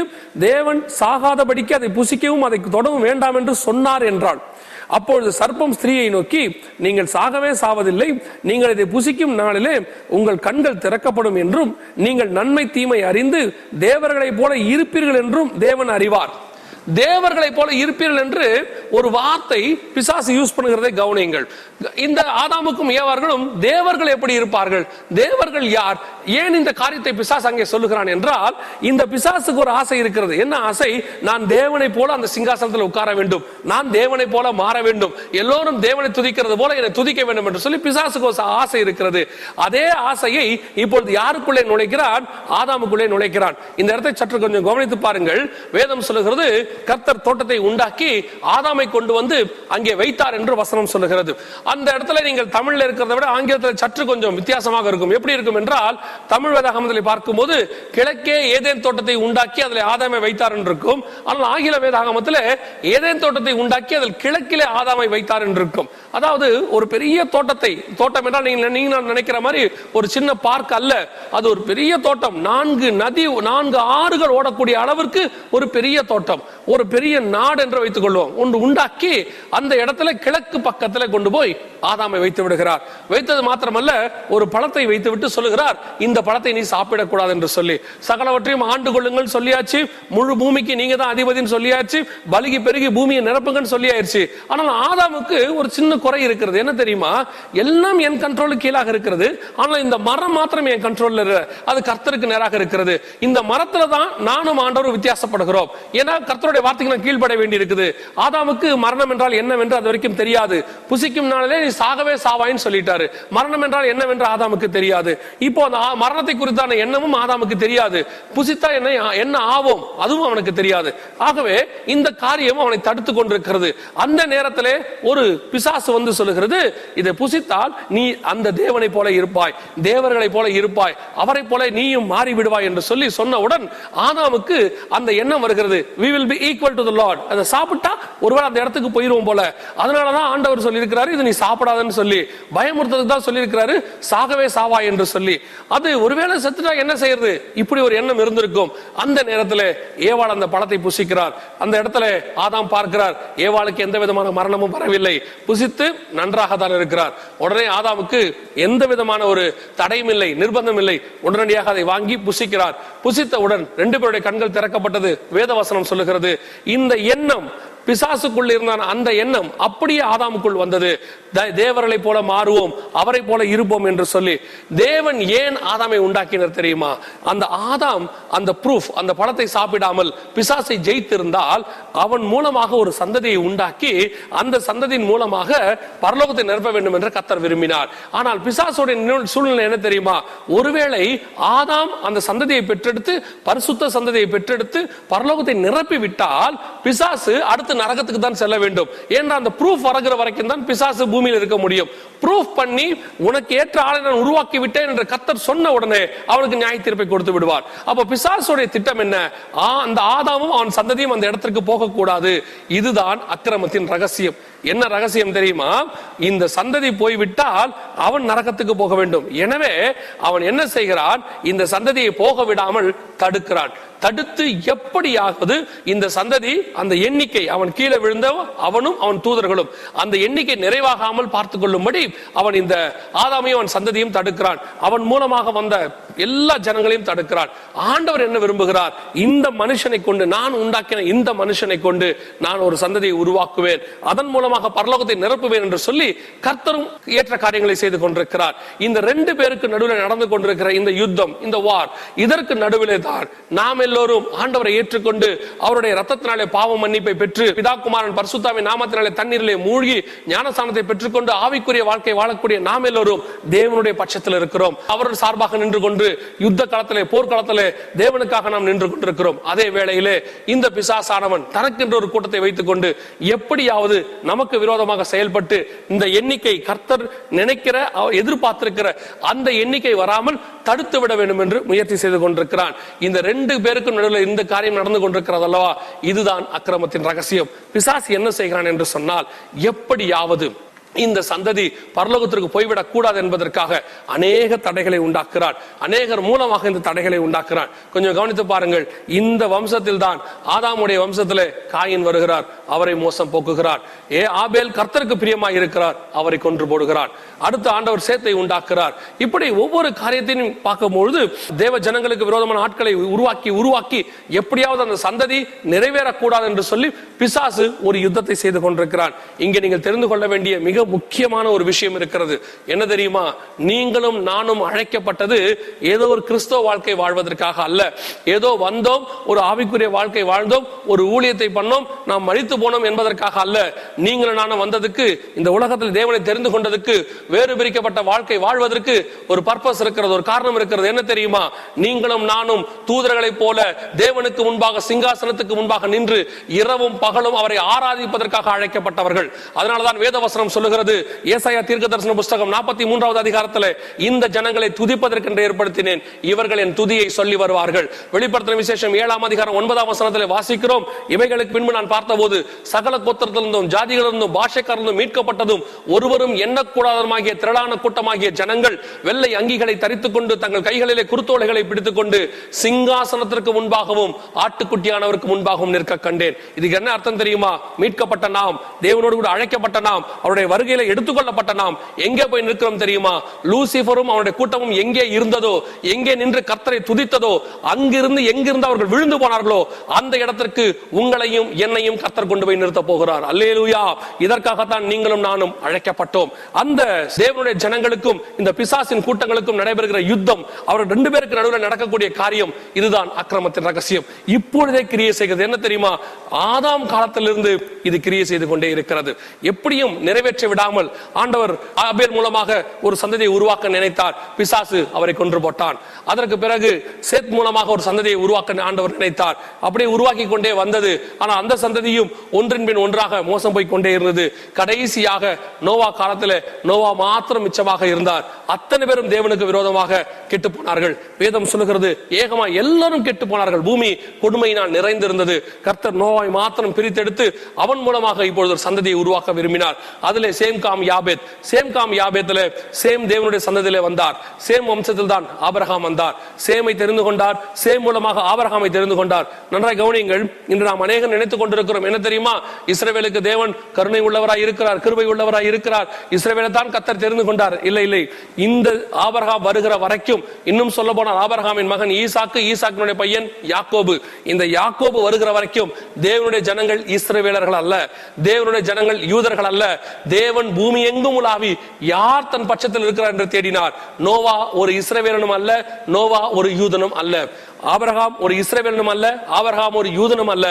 [SPEAKER 1] தேவன் சாகாதபடிக்கு அதை புசிக்கவும் அதை தொடவும் வேண்டாம் என்று சொன்னார் என்றாள். அப்பொழுது சர்ப்பம் ஸ்திரீயை நோக்கி நீங்கள் சாகவே சாவதில்லை. நீங்கள் இதை புசிக்கும் நாளிலே உங்கள் கண்கள் திறக்கப்படும் என்றும் நீங்கள் நன்மை தீமை அறிந்து தேவர்களைப் போல இருப்பீர்கள் என்றும் தேவன் அறிவார். தேவர்களை போல இருப்பீர்கள் என்று ஒரு வார்த்தை பிசாசு யூஸ் பண்ணுகிறதை கவனியுங்கள். இந்த ஆதாமுக்கும் ஏவார்களும் தேவர்கள் எப்படி இருப்பார்கள்? தேவர்கள் யார்? ஏன் இந்த காரியத்தை பிசாசு அங்கே சொல்லுகிறான் என்றால் இந்த பிசாசுக்கு ஒரு ஆசை இருக்கிறது. என்ன ஆசை? நான் தேவனை போல அந்த சிங்காசனத்தில் உட்கார வேண்டும். நான் தேவனை போல மாற வேண்டும். எல்லோரும் தேவனை துதிக்கிறது போல என்னை துதிக்க வேண்டும் என்று சொல்லி பிசாசுக்கு ஒரு ஆசை இருக்கிறது. அதே ஆசையை இப்பொழுது யாருக்குள்ளே நுழைக்கிறான்? ஆதாமுக்குள்ளே நுழைக்கிறான். இந்த இடத்தை சற்று கொஞ்சம் கவனித்து பாருங்கள். வேதம் சொல்லுகிறது கர்த்தர் தோட்டத்தை உண்டாக்கி ஆதாமை கொண்டு வந்து அங்கே வைத்தார் என்று வசனம் சொல்லுகிறது. அந்த இடத்துல நீங்கள் தமிழ்ல இருக்கிறத விட ஆங்கிலத்தில் சற்று கொஞ்சம் வித்தியாசமாக இருக்கும். எப்படி இருக்கும் என்றால் தமிழ் வேதாகமத்தில் பார்க்கும்போது கிழக்கே ஏதேன் தோட்டத்தை உண்டாக்கி அதில் ஆதாமை வைத்தார் என்று இருக்கும் ஆனால் ஆங்கில வேதாகமத்தில் ஏதேன் தோட்டத்தை உண்டாக்கி அதில் கிழக்கிலே ஆதாமை வைத்தார் என்று இருக்கும் அதாவது ஒரு பெரிய தோட்டத்தை தோட்டம் என்றால் நீங்க நீங்க நினைக்கிற மாதிரி ஒரு சின்ன பார்க் அல்ல. அது ஒரு பெரிய தோட்டம். நான்கு நதி நான்கு ஆறுகள் ஓடக்கூடிய அளவிற்கு ஒரு பெரிய தோட்டம். ஒரு பெரிய நாடு என்று வைத்துக் கொள்வோம். ஒன்று உண்டாக்கி அந்த இடத்துல கிழக்கு பக்கத்துல கொண்டு போய் ஆதாமை வைத்து விடுகிறார். வைத்தது மாத்திரமல்ல ஒரு பழத்தை வைத்து விட்டு சொல்லுகிறார் இந்த பழத்தை நீ சாப்பிடக்கூடாது என்று சொல்லி. சகலவற்றையும் ஆண்டு கொள்ளுங்கள் சொல்லியாச்சு முழு பூமிக்கு நீங்க தான் அதிபதினு சொல்லியாச்சு பலுகி பெருகி பூமியை நிரப்புங்கன்னு சொல்லியாச்சு ஆனால் ஆதாமுக்கு ஒரு சின்ன குறை இருக்கிறது. என்ன தெரியுமா? எல்லாம் என் கண்ட்ரோலுக்கு கீழாக இருக்கிறது. ஆனால் இந்த மரம் மாத்திரம் என் கண்ட்ரோல்ல இல்ல. அது கர்த்தருக்கு நேராக இருக்கிறது. இந்த மரத்துல தான் நானும் ஆண்டவரும் வித்தியாசப்படுகிறோம். ஏன்னா கர்த்தருடைய அவருடைய வார்த்தைகளும் கீழ்ப்பட வேண்டி இருக்குது ஆதாமுக்கு மரணம் என்றால் என்னவென்று அது வரைக்கும் தெரியாது. புசிக்கும் நாளிலே நீ சாகவே சாவாயின்னு சொல்லிட்டாரு. மரணம் என்றால் என்னவென்று ஆதாமுக்கு தெரியாது. இப்போ அந்த மரணத்தை குறித்தான எண்ணமும் ஆதாமுக்கு தெரியாது. புசித்தா என்ன என்ன ஆவோம்? அதுவும் அவனுக்கு தெரியாது. ஆகவே இந்த காரியம் அவனை தடுத்து கொண்டிருக்கிறது. அந்த நேரத்திலே ஒரு பிசாசு வந்து சொல்லுகிறது இதை புசித்தால் நீ அந்த தேவனை போல இருப்பாய். தேவர்களை போல இருப்பாய். அவரை போல நீயும் மாறி விடுவாய் என்று சொல்லி சொன்னவுடன் ஆதாமுக்கு அந்த எண்ணம் வருகிறது. We will be equal to the lord அதை சாப்பிட்டா ஒருவேளை அந்த இடத்துக்கு போயிருவோம் போல. அதனால தான் ஆண்டவர் சொல்லியிருக்கிறாரு இது நீ சாப்பிடாதன்னு சொல்லி. பயமுறுத்ததுக்கு தான் சொல்லியிருக்கிறாரு சாகவே சாவா என்று சொல்லி. அது ஒருவேளை செத்துட்டா என்ன செய்யறது? இப்படி ஒரு எண்ணம் இருந்திருக்கும். அந்த நேரத்தில் ஏவாள் அந்த பழத்தை புசிக்கிறார். அந்த இடத்துல ஆதாம் பார்க்கிறார் ஏவாளுக்கு எந்த விதமான மரணமும் வரவில்லை. புசித்து நன்றாக தான் இருக்கிறார். உடனே ஆதாமுக்கு எந்த விதமான ஒரு தடையும் இல்லை நிர்பந்தம் இல்லை. உடனடியாக அதை வாங்கி புசிக்கிறார். புசித்தவுடன் ரெண்டு பேருடைய கண்கள் திறக்கப்பட்டது. வேதவசனம் சொல்லுகிறது இந்த எண்ணம் பிசாசுக்குள் இருந்தான அந்த எண்ணம் அப்படியே ஆதாமுக்குள் வந்தது. தேவர்களை போல மாறுவோம் அவரை போல இருப்போம் என்று சொல்லி தேவன் ஏன் ஆதாமை உண்டாக்கினர் தெரியுமா? அந்த ஆதாம் அந்த ப்ரூஃப் அந்த பழத்தை சாப்பிடாமல் பிசாசை ஜெயித்திருந்தால் அவன் மூலமாக ஒரு சந்ததியை உண்டாக்கி அந்த சந்ததியின் மூலமாக பரலோகத்தை நிரப்ப வேண்டும் என்று கத்தர் விரும்பினார். ஆனால் பிசாசுடைய சூழ்நிலை என்ன தெரியுமா? ஒருவேளை ஆதாம் அந்த சந்ததியை பெற்றெடுத்து பரிசுத்த சந்ததியை பெற்றெடுத்து பரலோகத்தை நிரப்பி விட்டால் பிசாசு அடுத்து நரகத்துக்கு தான் செல்ல வேண்டும். ஏன்னா அந்த ப்ரூஃப் வரகிற வரைக்கும் தான் பிசாசு பூமியில் இருக்க முடியும். ப்ரூஃப் பண்ணி உனக்கு ஏற்ற ஆளை நான் உருவாக்கி விட்டேன் என்று கத்தர் சொன்ன உடனே அவனுக்கு நியாய தீர்ப்பை கொடுத்து விடுவார். அப்ப பிசாசுடைய திட்டம் என்ன? அந்த ஆதாமும் அவன் சந்ததியும் அந்த இடத்திற்கு போகக்கூடாது. இதுதான் அக்கிரமத்தின் ரகசியம். என்ன ரகசியம் தெரியுமா? இந்த சந்ததி போய்விட்டால் அவன் நரகத்துக்கு போக வேண்டும். எனவே அவன் என்ன செய்கிறான்? இந்த சந்ததியை போக விடாமல் தடுக்கிறான். தடுத்து எப்படியாவது இந்த சந்ததி அந்த எண்ணிக்கை அவன் கீழே விழுந்த அவனும் அவன் தூதர்களும். அந்த எண்ணிக்கை நிறைவாகாமல் பார்த்து கொள்ளும்படி அவன் இந்த ஆதாமையும் அவன் சந்ததியும் தடுக்கிறான். அவன் மூலமாக வந்த எல்லா ஜனங்களையும் தடுக்கிறான். ஆண்டவர் என்ன விரும்புகிறார்? இந்த மனுஷனை கொண்டு நான் உண்டாக்கின இந்த மனுஷனை கொண்டு நான் ஒரு சந்ததியை உருவாக்குவேன். அதன் மூலமாக மூலமாக பரலோகத்தை நிரப்புவேன் என்று சொல்லி கர்த்தரும் ஏற்ற காரியங்களை செய்து கொண்டிருக்கிறார். இந்த ரெண்டு பேருக்கு நடுவில் நடந்து கொண்டிருக்கிற இந்த யுத்தம் இந்த வார் இதற்கு நடுவிலே தான் நாம் எல்லோரும் ஆண்டவரை ஏற்றுக்கொண்டு அவருடைய ரத்தத்தினாலே பாவ மன்னிப்பை பெற்று பிதாகுமாரன் பரிசுத்தாமி நாமத்தினாலே தண்ணீரிலே மூழ்கி ஞானஸ்தானத்தை பெற்றுக்கொண்டு ஆவிக்குரிய வாழ்க்கை வாழக்கூடிய நாம் எல்லோரும் தேவனுடைய பட்சத்தில் இருக்கிறோம். அவருடைய சார்பாக நின்று கொண்டு யுத்த களத்திலே போர்க்களத்திலே தேவனுக்காக நாம் நின்று கொண்டிருக்கிறோம். அதே வேளையிலே இந்த பிசாசானவன் தனக்கென்ற ஒரு கூட்டத்தை வைத்துக் கொண்டு எப்படியாவது நம் நமக்கு விரோதமாக செயல்பட்டு இந்த எண்ணிக்கை கர்த்தர் நினைக்கிற எதிர்பார்த்திருக்கிற அந்த எண்ணிக்கை வராமல் தடுத்து விட வேண்டும் என்று முயற்சி செய்து கொண்டிருக்கிறான். இந்த ரெண்டு பேருக்கும் நடுவில் இந்த காரியம் நடந்து கொண்டிருக்கிறது அல்லவா? இதுதான் அக்கிரமத்தின் ரகசியம். பிசாசு என்ன செய்கிறான் என்று சொன்னால் எப்படியாவது இந்த சந்ததி பரலோகத்திற்கு போய்விடக் கூடாது என்பதற்காக அநேக தடைகளை உண்டாக்குறான் அநேகர் மூலமாக இந்த தடைகளை உண்டாக்குறான் கொஞ்சம் கவனித்து பாருங்கள். இந்த வம்சத்தில் தான் ஆதாமுடைய வம்சத்திலே காயின் வருகிறார். அவரை மோசம் போக்குகிறார். ஏ ஆபேல் கர்த்தருக்கு பிரியமாய் இருக்கிறார். அவரை கொன்று போடுகிறார். அடுத்த ஆண்டவர் சேத்தை உண்டாக்குறார் இப்படி ஒவ்வொரு காரியத்தையும் பார்க்கும்பொழுது தேவ ஜனங்களுக்கு விரோதமான ஆட்களை உருவாக்கி உருவாக்கி எப்படியாவது அந்த சந்ததி நிறைவேறக்கூடாது என்று சொல்லி பிசாசு ஒரு யுத்தத்தை செய்து கொண்டிருக்கிறான் இங்கே நீங்கள் தெரிந்து கொள்ள வேண்டிய மிக முக்கியமான ஒரு விஷயம் இருக்கிறது. என்ன தெரியுமா? நீங்களும் நானும் அழைக்கப்பட்டது ஏதோ ஒரு கிறிஸ்தவ வாழ்க்கை வாழ்வதற்காக அல்ல. ஏதோ வந்தோம் ஒரு ஆவிக்குரிய வாழ்க்கை வாழ்ந்தோம் ஒரு ஊழியத்தை பண்ணோம் நாம் மழித்து போனோம் என்பதற்காக அல்ல. நீங்களும் நானும் வந்ததுக்கு இந்த உலகத்தில் தேவனை தெரிந்து கொண்டதுக்கு வேறு பிரிக்கப்பட்ட வாழ்க்கை வாழ்வதற்கு ஒரு பர்பஸ் இருக்கிறது ஒரு காரணம் இருக்கிறது. என்ன தெரியுமா? நீங்களும் நானும் தூதர்களைப் போல தேவனுக்கு முன்பாக சிங்காசனத்துக்கு முன்பாக நின்று இரவும் பகலும் அவரை ஆராதிப்பதற்காக அழைக்கப்பட்டவர்கள். அதனாலதான் வேதவசனம் சொல்லுகிறது சொல்லுகிறது ஏசாயா தீர்க்க தரிசன புஸ்தகம் நாற்பத்தி மூன்றாவது அதிகாரத்தில் இந்த ஜனங்களை துதிப்பதற்கென்று ஏற்படுத்தினேன் இவர்கள் என் துதியை சொல்லி வருவார்கள். வெளிப்படுத்தின விசேஷம் ஏழாம் அதிகாரம் ஒன்பதாம் வசனத்தில் வாசிக்கிறோம். இவைகளுக்கு பின்பு நான் பார்த்தபோது சகல கோத்திரத்திலிருந்தும் ஜாதிகளிலிருந்தும் பாஷைக்காரிலிருந்தும் மீட்கப்பட்டதும் ஒருவரும் எண்ணக்கூடாதமாகிய திரளான கூட்டமாகிய ஜனங்கள் வெள்ளை அங்கிகளை தரித்துக் கொண்டு தங்கள் கைகளிலே குருத்தோலைகளை பிடித்துக் கொண்டு சிங்காசனத்திற்கு முன்பாகவும் ஆட்டுக்குட்டியானவருக்கு முன்பாகவும் நிற்க கண்டேன். இதுக்கு என்ன அர்த்தம் தெரியுமா? மீட்கப்பட்ட நாம் தேவனோடு கூட அழைக்கப்பட்ட நாம் அவருடைய வருகையில எடுத்துக்கொள்ளப்பட்ட நாம் எங்கே போய் நிற்கிறோம் தெரியுமா? லூசிபரும் அவனுடைய கூட்டமும் எங்கே இருந்ததோ எங்கே நின்று கர்த்தரை துதித்ததோ அங்கிருந்து எங்கிருந்து அவர்கள் விழுந்து போனார்களோ அந்த இடத்திற்கு உங்களையும் என்னையும் கர்த்தர் கொண்டு போய் நிறுத்த போகிறார். அல்லேலூயா! இதற்காகத்தான் நீங்களும் நானும் அழைக்கப்பட்டோம். அந்த தேவனுடைய ஜனங்களுக்கும் இந்த பிசாசின் கூட்டங்களுக்கும் நடைபெறுகிற யுத்தம் அவர்கள் ரெண்டு பேருக்கு நடுவில் நடக்கக்கூடிய காரியம் இதுதான் அக்கிரமத்தின் ரகசியம். இப்பொழுதே கிரியை செய்கிறது. என்ன தெரியுமா? ஆதாம் காலத்திலிருந்து இது கிரியை செய்து கொண்டே இருக்கிறது. எப்படியும் நிறைவேற்ற விடாமல் ஆண்டவர் ஆபேல் மூலமாக ஒரு சந்ததியை உருவாக்க நினைத்தார். பிசாசு அவரை கொன்று போட்டான். அதற்கு பிறகு சேத் மூலமாக ஒரு சந்ததியை உருவாக்க ஆண்டவர் நினைத்தார். அப்படியே உருவாக்கி கொண்டே வந்தது. ஆனால் அந்த சந்ததியும் ஒன்றின் பின் ஒன்றாக மோசம் போய் கொண்டே இருந்தது. கடைசியாக நோவா காலத்தில் நோவா மாத்திரம் மிச்சமாக இருந்தார். அத்தனை பேரும் தேவனுக்கு விரோதமாக கெட்டு போனார்கள். வேதம் சொல்லுகிறது ஏகமா எல்லாரும் கெட்டு போனார்கள். பூமி கொடுமையினால் நிறைந்திருந்தது. கர்த்தர் நோவாய் மாத்திரம் பிரித்தெடுத்து அவன் மூலமாக இப்பொழுது ஒரு சந்ததியை உருவாக்க விரும்பினார். அதிலே Shem Ham Japheth. Shem Ham யாபேத்தில் Shem தேவனுடைய சந்ததியிலே வந்தார். சேம் வம்சத்தில் தான் ஆபரகாம் வந்தார். சேமை தெரிந்து கொண்டார். சேம் மூலமாக ஆபரகாமை தெரிந்து கொண்டார். நன்றாய் கவனியுங்கள் இன்று நாம் அநேகம் நினைத்துக் கொண்டிருக்கிறோம். என்ன தெரியுமா? இஸ்ரேவேலுக்கு தேவன் கருணை உள்ளவராய் இருக்கிறார் கிருபை உள்ளவராய் இருக்கிறார். இஸ்ரவேலை தான் கத்தர் தெரிந்து கொண்டார். இல்லை இல்லை. இந்த ஆபரகாம் வருகிற வரைக்கும் இன்னும் சொல்ல போனால் ஆபரகாமின் மகன் ஈசாக்கு ஈசாக்கினுடைய பையன் யாக்கோபு. இந்த யாக்கோபு வருகிற வரைக்கும் தேவனுடைய ஜனங்கள் இஸ்ரவேலர்கள் அல்ல. தேவனுடைய ஜனங்கள் யூதர்கள் அல்ல. தேவ தேவன் பூமி எங்கும் உலாவி யார் தன் பட்சத்தில் இருக்கிறார் என்று தேடினார். நோவா ஒரு இஸ்ரவேலனும் அல்ல நோவா ஒரு யூதனும் அல்ல. ஆபரகாம் ஒரு இஸ்ரேவேலனும் அல்ல ஆபரகாம் ஒரு யூதனும் அல்ல.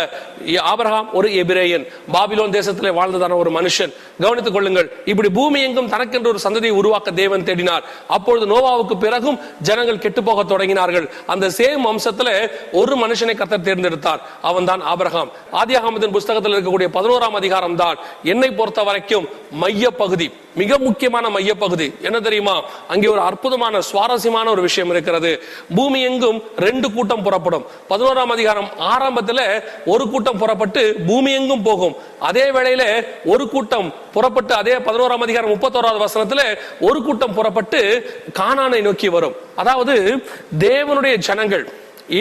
[SPEAKER 1] ஆபரகாம் ஒரு எபிரேயன். பாபிலோன் தேசத்திலே வாழ்ந்ததான ஒரு மனுஷன். கவனித்துக் கொள்ளுங்கள் இப்படி பூமி எங்கும் தனக்கென்று ஒரு சந்ததியை உருவாக்க தேவன் தேடினார். அப்பொழுது நோவாவுக்கு பிறகும் ஜனங்கள் கெட்டு போக தொடங்கினார்கள். அந்த சேம் வம்சத்துல ஒரு மனுஷனை கத்தர் தேர்ந்தெடுத்தார். அவன் தான் ஆபரகாம். ஆதியாகமத்தின் புஸ்தகத்தில் இருக்கக்கூடிய பதினோராம் அதிகாரம் தான் என்னை பொறுத்த வரைக்கும் மைய பகுதி மிக முக்கியமான மையப்பகுதி. என்ன தெரியுமா? அங்கே ஒரு அற்புதமான சுவாரஸ்யமான ஒரு விஷயம் இருக்கிறது. பூமி எங்கும் ரெண்டு கூட்டம் புறப்படும். பதினோராம் அதிகாரம் ஆரம்பத்துல ஒரு கூட்டம் புறப்பட்டு பூமி எங்கும் போகும். அதே வேளையில ஒரு கூட்டம் புறப்பட்டு அதே பதினோராம் அதிகாரம் முப்பத்தோராவது வசனத்துல ஒரு கூட்டம் புறப்பட்டு காணானை நோக்கி வரும். அதாவது தேவனுடைய ஜனங்கள்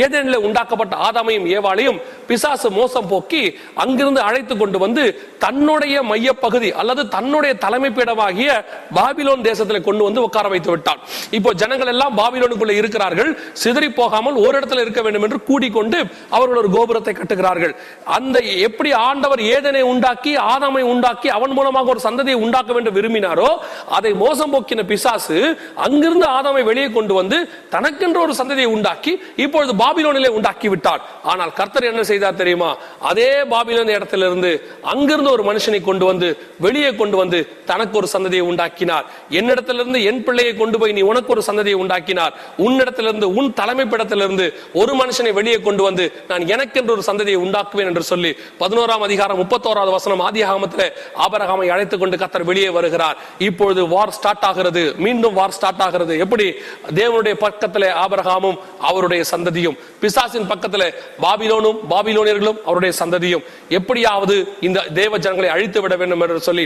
[SPEAKER 1] ஏதேனில் உண்டாக்கப்பட்ட ஆதாமையும் ஏவாளையும் பிசாசு மோசம் போக்கி அங்கிருந்து அழைத்து கொண்டு வந்து தன்னுடைய மையப்பகுதி அல்லது தன்னுடைய தலைமை பீடமாகிய பாபிலோன் தேசத்தில் கொண்டு வந்து உட்கார வைத்து விட்டான். இப்போ ஜனங்கள் எல்லாம் பாபிலோனுக்குள்ள இருக்கிறார்கள். சிதறி போகாமல் ஒரு இடத்துல இருக்க வேண்டும் என்று கூடிக்கொண்டு அவர்கள் ஒரு கோபுரத்தை கட்டுகிறார்கள். அந்த எப்படி ஆண்டவர் ஏதனை உண்டாக்கி ஆதாமை உண்டாக்கி அவன் மூலமாக ஒரு சந்ததியை உண்டாக்க வேண்டும் விரும்பினாரோ அதை மோசம் போக்கின பிசாசு அங்கிருந்து ஆதாமை வெளியே கொண்டு வந்து தனக்கென்று ஒரு சந்ததியை உண்டாக்கி இப்பொழுது பாபிலோனிலே உண்டாக்கி விட்டார் ஆனால் கர்த்தர் என்ன செய்தார் தெரியுமா? அதே பாபிலோன் இடத்திலிருந்து அங்கிருந்து ஒரு மனுஷனை கொண்டு வந்து வெளியே கொண்டு வந்து தனக்கு ஒரு சந்ததியை உண்டாக்கினார். என்னிடத்திலிருந்து என் பிள்ளையை கொண்டு போய் நீ உனக்கு ஒரு சந்ததியை உண்டாக்கினார். உன்னிடத்திலிருந்து உன் தலைமைப்பிடத்திலிருந்து ஒரு மனுஷனை வெளியே கொண்டு வந்து நான் எனக்கென்று ஒரு சந்ததியை உண்டாக்குவேன் என்று சொல்லி பதினோராம் அதிகாரம் முப்பத்தோராவது வசனம் ஆதி ஆகமத்தில் ஆபரகாமை அழைத்துக் கொண்டு கத்தர் வெளியே வருகிறார். இப்பொழுது வார் ஸ்டார்ட் ஆகிறது. மீண்டும் வார் ஸ்டார்ட் ஆகிறது. எப்படி? தேவனுடைய பக்கத்தில் ஆபரகாமும் அவருடைய சந்ததியும் பிசாசின் பக்கத்துல பாபிலோனும் பாபிலோனியர்களும் அவருடைய சந்ததியும் எப்படியாவது இந்த தேவ ஜனங்களை அழித்து விட வேண்டும் என்று சொல்லி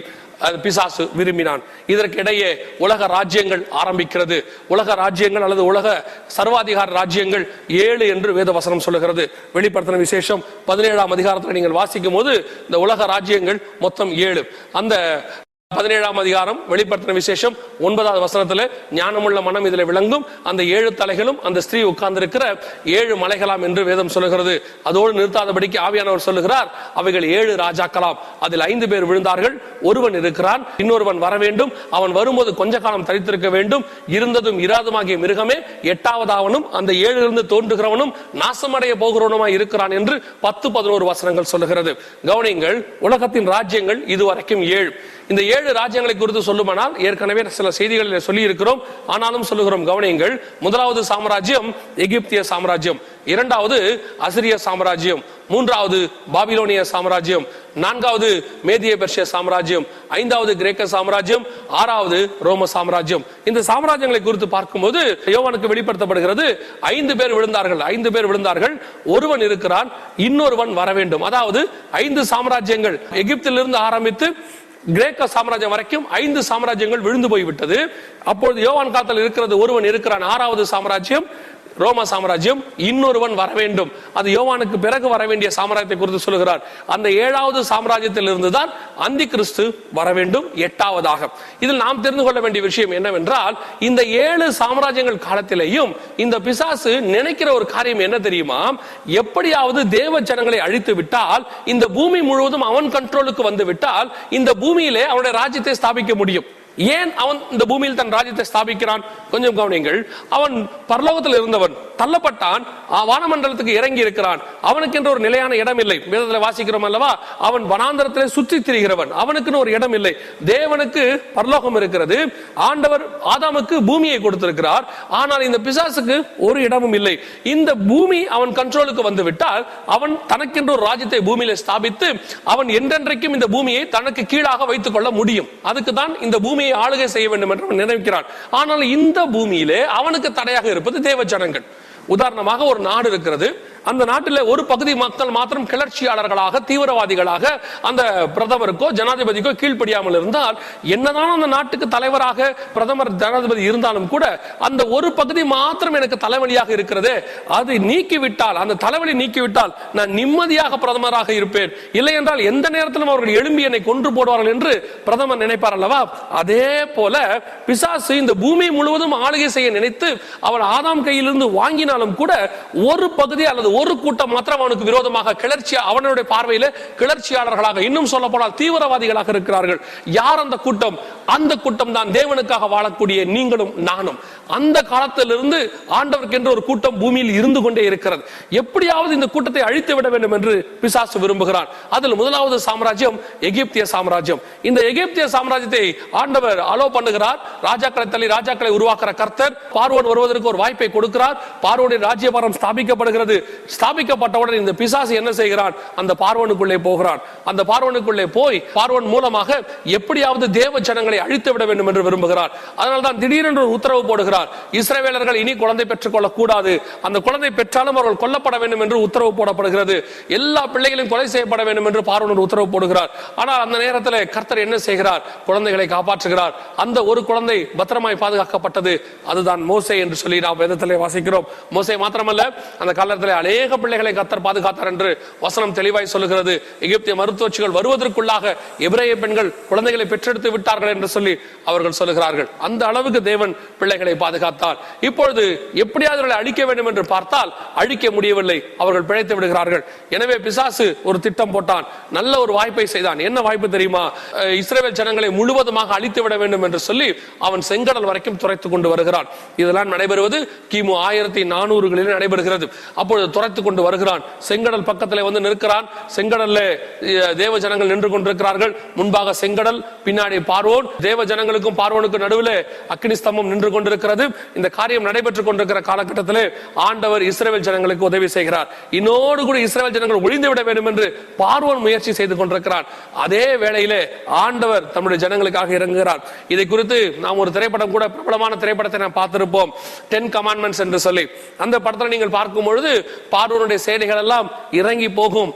[SPEAKER 1] பிசாசு விரும்பினான். இதற்கிடையே உலக ராஜ்யங்கள் ஆரம்பிக்கிறது. உலக ராஜ்யங்கள் அல்லது உலக சர்வாதிகார ராஜ்யங்கள் ஏழு என்று வேத வசனம் சொல்லுகிறது. வெளிப்படுத்தின விசேஷம் பதினேழாம் அதிகாரத்தில் நீங்கள் வாசிக்கும் போது இந்த உலக ராஜ்யங்கள் மொத்தம் ஏழு. அந்த பதினேழாம் அதிகாரம் வெளிப்படுத்தின விசேஷம் ஒன்பதாவது வசனத்துல ஞானமுள்ள மனம் இதுல விளங்கும். அந்த ஏழு தலைகளும் அந்த ஸ்திரீ உட்கார்ந்திருக்கிற ஏழு மலைகளாம் என்று வேதம் சொல்லுகிறது. அதோடு நிறுத்தாதபடிக்கு ஆவியானவர் சொல்லுகிறார் அவைகள் ஏழு ராஜாக்களாம். அதில் ஐந்து பேர் விழுந்தார்கள். ஒருவன் இருக்கிறான் இன்னொருவன் வர வேண்டும் அவன் வரும்போது கொஞ்ச காலம் தரித்திருக்க வேண்டும். இருந்ததும் இராதுமாகிய மிருகமே எட்டாவதாவனும் அந்த ஏழிலிருந்து தோன்றுகிறவனும் நாசமடைய போகிறவனுமாய் இருக்கிறான் என்று பத்து பதினோரு வசனங்கள் சொல்லுகிறது. கவனிங்கள் உலகத்தின் ராஜ்யங்கள் இதுவரைக்கும் ஏழு. இந்த ஏழு ராஜ்யங்களை குறித்து சொல்லுமானால் ஏற்கனவே சில செய்திகளில் சொல்லி இருக்கிறோம் ஆனாலும் சொல்லுகிறோம் கவனியங்கள். முதலாவது சாம்ராஜ்யம் எகிப்திய சாம்ராஜ்யம். இரண்டாவது அசிரிய சாம்ராஜ்யம். மூன்றாவது பாபிலோனிய சாம்ராஜ்யம். நான்காவது மேதிய பெர்ஷிய சாம்ராஜ்யம். ஐந்தாவது கிரேக்க சாம்ராஜ்யம். ஆறாவது ரோம சாம்ராஜ்யம். இந்த சாம்ராஜ்யங்களை குறித்து பார்க்கும்போது யோவனுக்கு வெளிப்படுத்தப்படுகிறது ஐந்து பேர் விழுந்தார்கள் ஐந்து பேர் விழுந்தார்கள். ஒருவன் இருக்கிறான் இன்னொருவன் வர வேண்டும் அதாவது ஐந்து சாம்ராஜ்யங்கள் எகிப்திலிருந்து ஆரம்பித்து கிரேக்க சாம்ராஜ்யம் வரைக்கும் ஐந்து சாம்ராஜ்யங்கள் விழுந்து போய்விட்டது. அப்பொழுது யோவான் காத்தல் இருக்கிறது ஒருவன் இருக்கிறான் ஆறாவது சாம்ராஜ்யம். ரோம சாம்ராஜ்யம் இன்னொருவன் வர வேண்டும். அது யோவானுக்கு பிறகு வர வேண்டிய சாம்ராஜ்யத்தை குறித்து சொல்லுகிறார். அந்த ஏழாவது சாம்ராஜ்யத்தில் இருந்துதான் அந்தி கிறிஸ்து வர வேண்டும் எட்டாவதாக. இதில் நாம் தெரிந்து கொள்ள வேண்டிய விஷயம் என்னவென்றால் இந்த ஏழு சாம்ராஜ்யங்கள் காலத்திலேயும் இந்த பிசாசு நினைக்கிற ஒரு காரியம் என்ன தெரியுமா? எப்படியாவது தேவ ஜனங்களை அழித்து விட்டால் இந்த பூமி முழுவதும் அவன் கண்ட்ரோலுக்கு வந்து விட்டால் இந்த பூமியிலே அவனுடைய ராஜ்யத்தை ஸ்தாபிக்க முடியும். ஏன் அவன் இந்த பூமியில் தன் ராஜ்யத்தை ஸ்தாபிக்கிறான்? கொஞ்சம் கவனிங்கள் அவன் பரலோகத்தில் இருந்தவன் தள்ளப்பட்டான் வானமண்டலத்துக்கு இறங்கி இருக்கிறான். அவனுக்கென்று ஒரு நிலையான இடம் இல்லை வேதத்தில் வாசிக்கிறோம் அல்லவா? அவன் வனாந்தரத்திலே சுற்றி திரிகிறவன். அவனுக்குன்னு ஒரு இடம் இல்லை தேவனுக்கு பரலோகம் இருக்கிறது. ஆண்டவர் ஆதாமுக்கு பூமியை கொடுத்திருக்கிறார். ஆனால் இந்த பிசாசுக்கு ஒரு இடமும் இல்லை. இந்த பூமி அவன் கண்ட்ரோலுக்கு வந்து விட்டால் அவன் தனக்கென்று ஒரு ராஜ்யத்தை பூமியில ஸ்தாபித்து அவன் என்றென்றைக்கும் இந்த பூமியை தனக்கு கீழாக வைத்துக் கொள்ள முடியும். அதுக்கு தான் இந்த பூமியை ஆளுகை செய்ய வேண்டும் என்று நினைக்கிறான். ஆனால் இந்த பூமியிலே அவனுக்கு தடையாக இருப்பது தேவ ஜனங்கள். உதாரணமாக ஒரு நாடு இருக்கிறது. அந்த நாட்டில் ஒரு பகுதி மக்கள் மாத்திரம் கிளர்ச்சியாளர்களாக தீவிரவாதிகளாக அந்த பிரதமருக்கோ ஜனாதிபதிக்கோ கீழ்ப்படியாமல் இருந்தால் என்னதான் அந்த நாட்டுக்கு தலைவராக பிரதமர் ஜனாதிபதி இருந்தாலும் கூட அந்த ஒரு பகுதி மாத்திரம் எனக்கு தலைவலியாக இருக்கிறது. அது நீக்கிவிட்டால் அந்த தலைவலி நீக்கிவிட்டால் நான் நிம்மதியாக பிரதமராக இருப்பேன். இல்லை என்றால் எந்த நேரத்திலும் அவர்கள் எழும்பி என்னை கொன்று போடுவார்கள் என்று பிரதமர் நினைப்பார் அல்லவா? அதே போல பிசாசு இந்த பூமி முழுவதும் ஆளுகை செய்ய நினைத்து அவர் ஆதாம் கையிலிருந்து வாங்கினாலும் கூட ஒரு பகுதி அல்லது ஒரு கூட்டம் மாத்திரம் அவனுக்கு விரோதமாக கிளர்ச்சி அவனுடைய பார்வையில கிளர்ச்சியாளர்களாக இன்னும் சொல்ல போனால் தீவிரவாதிகளாக இருக்கிறார்கள். யார் அந்த கூட்டம்? அந்த கூட்டம் தான் தேவனுக்காக வாழக்கூடிய நீங்களும் நானும். அந்த காலத்திலிருந்து ஆண்டவருக்கென்று ஒரு கூட்டம் பூமியில் இருந்து கொண்டே இருக்கிறது. எப்படியாவது இந்த கூட்டத்தை அழித்து விட வேண்டும் என்று பிசாசு விரும்புகிறான் அதில் முதலாவது சாம்ராஜ்யம் எகிப்திய சாம்ராஜ்யம். இந்த எகிப்திய சாம்ராஜ்யத்தை ஆண்டவர் அலோ பண்ணுகிறார். ராஜாக்களை தள்ளி ராஜாக்களை உருவாக்குற கர்த்தர் பார்வோன் வருவதற்கு ஒரு வாய்ப்பை கொடுக்கிறார். பார்வோனின் ராஜ்யபாரம் ஸ்தாபிக்கப்படுகிறது. ஸ்தாபிக்கப்பட்டவுடன் இந்த பிசாசு என்ன செய்கிறான்? அந்த பார்வனுக்குள்ளே போகிறான். அந்த பார்வனுக்குள்ளே போய் பார்வன் மூலமாக எப்படியாவது தேவ ஜனங்களை அழித்து விட வேண்டும் என்று விரும்புகிறார். அதனால தான் திடீரென்று ஒரு உத்தரவு போடுகிறார். இஸ்ரேவேலர்கள் இனி குழந்தை பெற்றுக் கூடாது. அந்த குழந்தை பெற்றாலும் அவர்கள் கொல்லப்பட வேண்டும் என்று உத்தரவு போடப்படுகிறது. எல்லா பிள்ளைகளும் கொலை செய்யப்பட வேண்டும் என்று பார்வன் உத்தரவு போடுகிறார். ஆனால் அந்த நேரத்தில் கர்த்தர் என்ன செய்கிறார்? குழந்தைகளை காப்பாற்றுகிறார். அந்த ஒரு குழந்தை பத்திரமாய் பாதுகாக்கப்பட்டது. அதுதான் மோசை என்று சொல்லி நாம் வேதத்திலே வாசிக்கிறோம். மோசை மாத்திரமல்ல அந்த காலத்தில் அநேக பிள்ளைகளை கத்தர் பாதுகாத்தார் என்று வசனம் தெளிவாய் சொல்லுகிறது. எகிப்திய மருத்துவச்சிகள் வருவதற்குள்ளாக எபிரேய பெண்கள் குழந்தைகளை பெற்றெடுத்து விட்டார்கள் என்று சொல்லி அவர்கள் சொல்லுகிறார்கள். அந்த அளவுக்கு தேவன் பிள்ளைகளை பாதுகாத்தார். இப்பொழுது எப்படியாவது அவர்களை அழிக்க வேண்டும் என்று பார்த்தால் அழிக்க முடியவில்லை. அவர்கள் பிழைத்து விடுகிறார்கள். எனவே பிசாசு ஒரு திட்டம் போட்டான். நல்ல ஒரு வாய்ப்பை செய்தான். என்ன வாய்ப்பு தெரியுமா? இஸ்ரேல் ஜனங்களை முழுவதுமாக அழித்து விட வேண்டும் என்று சொல்லி அவன் செங்கடல் வரைக்கும் துரைத்து கொண்டு வருகிறான். இதெல்லாம் நடைபெறுவது கிமு ஆயிரத்தி நானூறுகளில் நடைபெறுகிறது. அப்பொழுது துரத்து கொண்டு வருகிறான். செங்கடல் பக்கத்தில் வந்து நிற்கிறான். செங்கடல்ல தேவ ஜனங்கள் நின்று கொண்டிருக்கிறார்கள். முன்பாக செங்கடல் பின்னாடி பார்வோன். தேவ ஜனங்களுக்கும் பார்வோனுக்கும் நடுவில் அக்னி ஸ்தம்பம் நின்று கொண்டிருக்கிறது. இந்த காரியம் நடைபெற்றுக் கொண்டிருக்கிற காலகட்டத்தில் ஆண்டவர் இஸ்ரேல் ஜனங்களுக்கு உதவி செய்கிறார். இன்னோடு கூட இஸ்ரேல் ஜனங்கள் ஒழிந்து விட வேண்டும் என்று பார்வோன் முயற்சி செய்து கொண்டிருக்கிறான். அதே வேளையிலே ஆண்டவர் தம்முடைய ஜனங்களுக்காக இறங்குகிறார். இதை குறித்து நாம் ஒரு திரைப்படம் கூட பிரபலமான திரைப்படத்தை நாம் பார்த்திருப்போம். டென் கமாண்ட்மெண்ட்ஸ் என்று சொல்லி. அந்த படத்தில் நீங்கள் பார்க்கும் பொழுது பார்வனுடைய சேடைகள் எல்லாம் இறங்கி போகும்.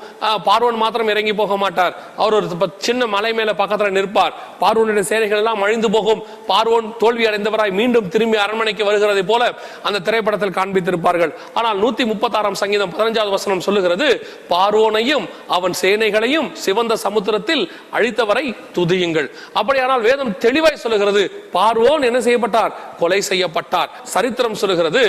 [SPEAKER 1] பார்வன் பார்வோன் மாத்திரம் இறங்கி போக மாட்டார். அவர் ஒரு சின்ன மலை மேல பக்கத்துல நிற்பார். பார்வோனுடைய சேனைகள் எல்லாம் அழிந்து போகும். பார்வோன் தோல்வி அடைந்தவராய் மீண்டும் திரும்பி அரண்மனைக்கு வருகிறதை போல அந்த திரைப்படத்தில் காண்பித்திருப்பார்கள். ஆனால் நூத்தி முப்பத்தாறாம் சங்கீதம் பதினஞ்சாவது வசனம் சொல்லுகிறது பார்வோனையும் அவன் சேனைகளையும் சிவந்த சமுத்திரத்தில் அழித்தவரை துதியுங்கள். அப்படியானால் வேதம் தெளிவாய் சொல்லுகிறது பார்வோன் என்ன செய்யப்பட்டார்? கொலை செய்யப்பட்டார். சரித்திரம் சொல்லுகிறது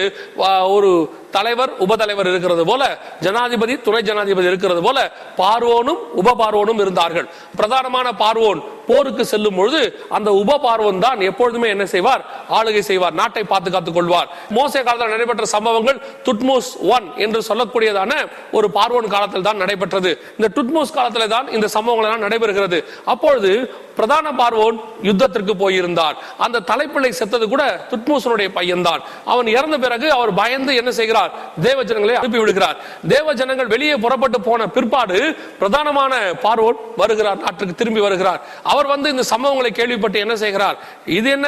[SPEAKER 1] ஒரு தலைவர் உபதலைவர் இருக்கிறது போல ஜனாதிபதி துணை ஜனாதிபதி இருக்கிறது போல பார்வோனும் உப பார்வோனும் இருந்தார்கள். பிரதானமான பார்வோன் போருக்கு செல்லும் பொழுது அந்த உப பார்வோன் தான் எப்பொழுதுமே என்ன செய்வார்? ஆளுகை செய்வார் நாட்டை பாதுகாத்துக் கொள்வார். மோசே காலத்தில் நடைபெற்ற சம்பவங்கள் துட்மோஸ் ஒன் என்று சொல்லக்கூடியதான ஒரு பார்வோன் காலத்தில் தான் நடைபெற்றது. இந்த துட்மோஸ் காலத்தில் தான் இந்த சம்பவங்கள் எல்லாம் நடைபெறுகிறது. அப்பொழுது பிரதான பார்வோன் யுத்தத்திற்கு போயிருந்தார். அந்த தலைப்பிள்ளை செத்தது கூட துட்மோசனுடைய பையன்தான். அவன் இறந்த பிறகு அவர் பயந்து என்ன செய்கிறார்? தேவ ஜனங்களை அனுப்பி விடுகிறார். தேவ ஜனங்கள் வெளியே புறப்பட்டு போன பிற்பாடு பிரதானமான பார்வோன் வருகிறார் நாட்டுக்கு திரும்பி வருகிறார். அவர் வந்து இந்த சம்பவங்களை கேள்விப்பட்டு என்ன செய்கிறார்? இது என்ன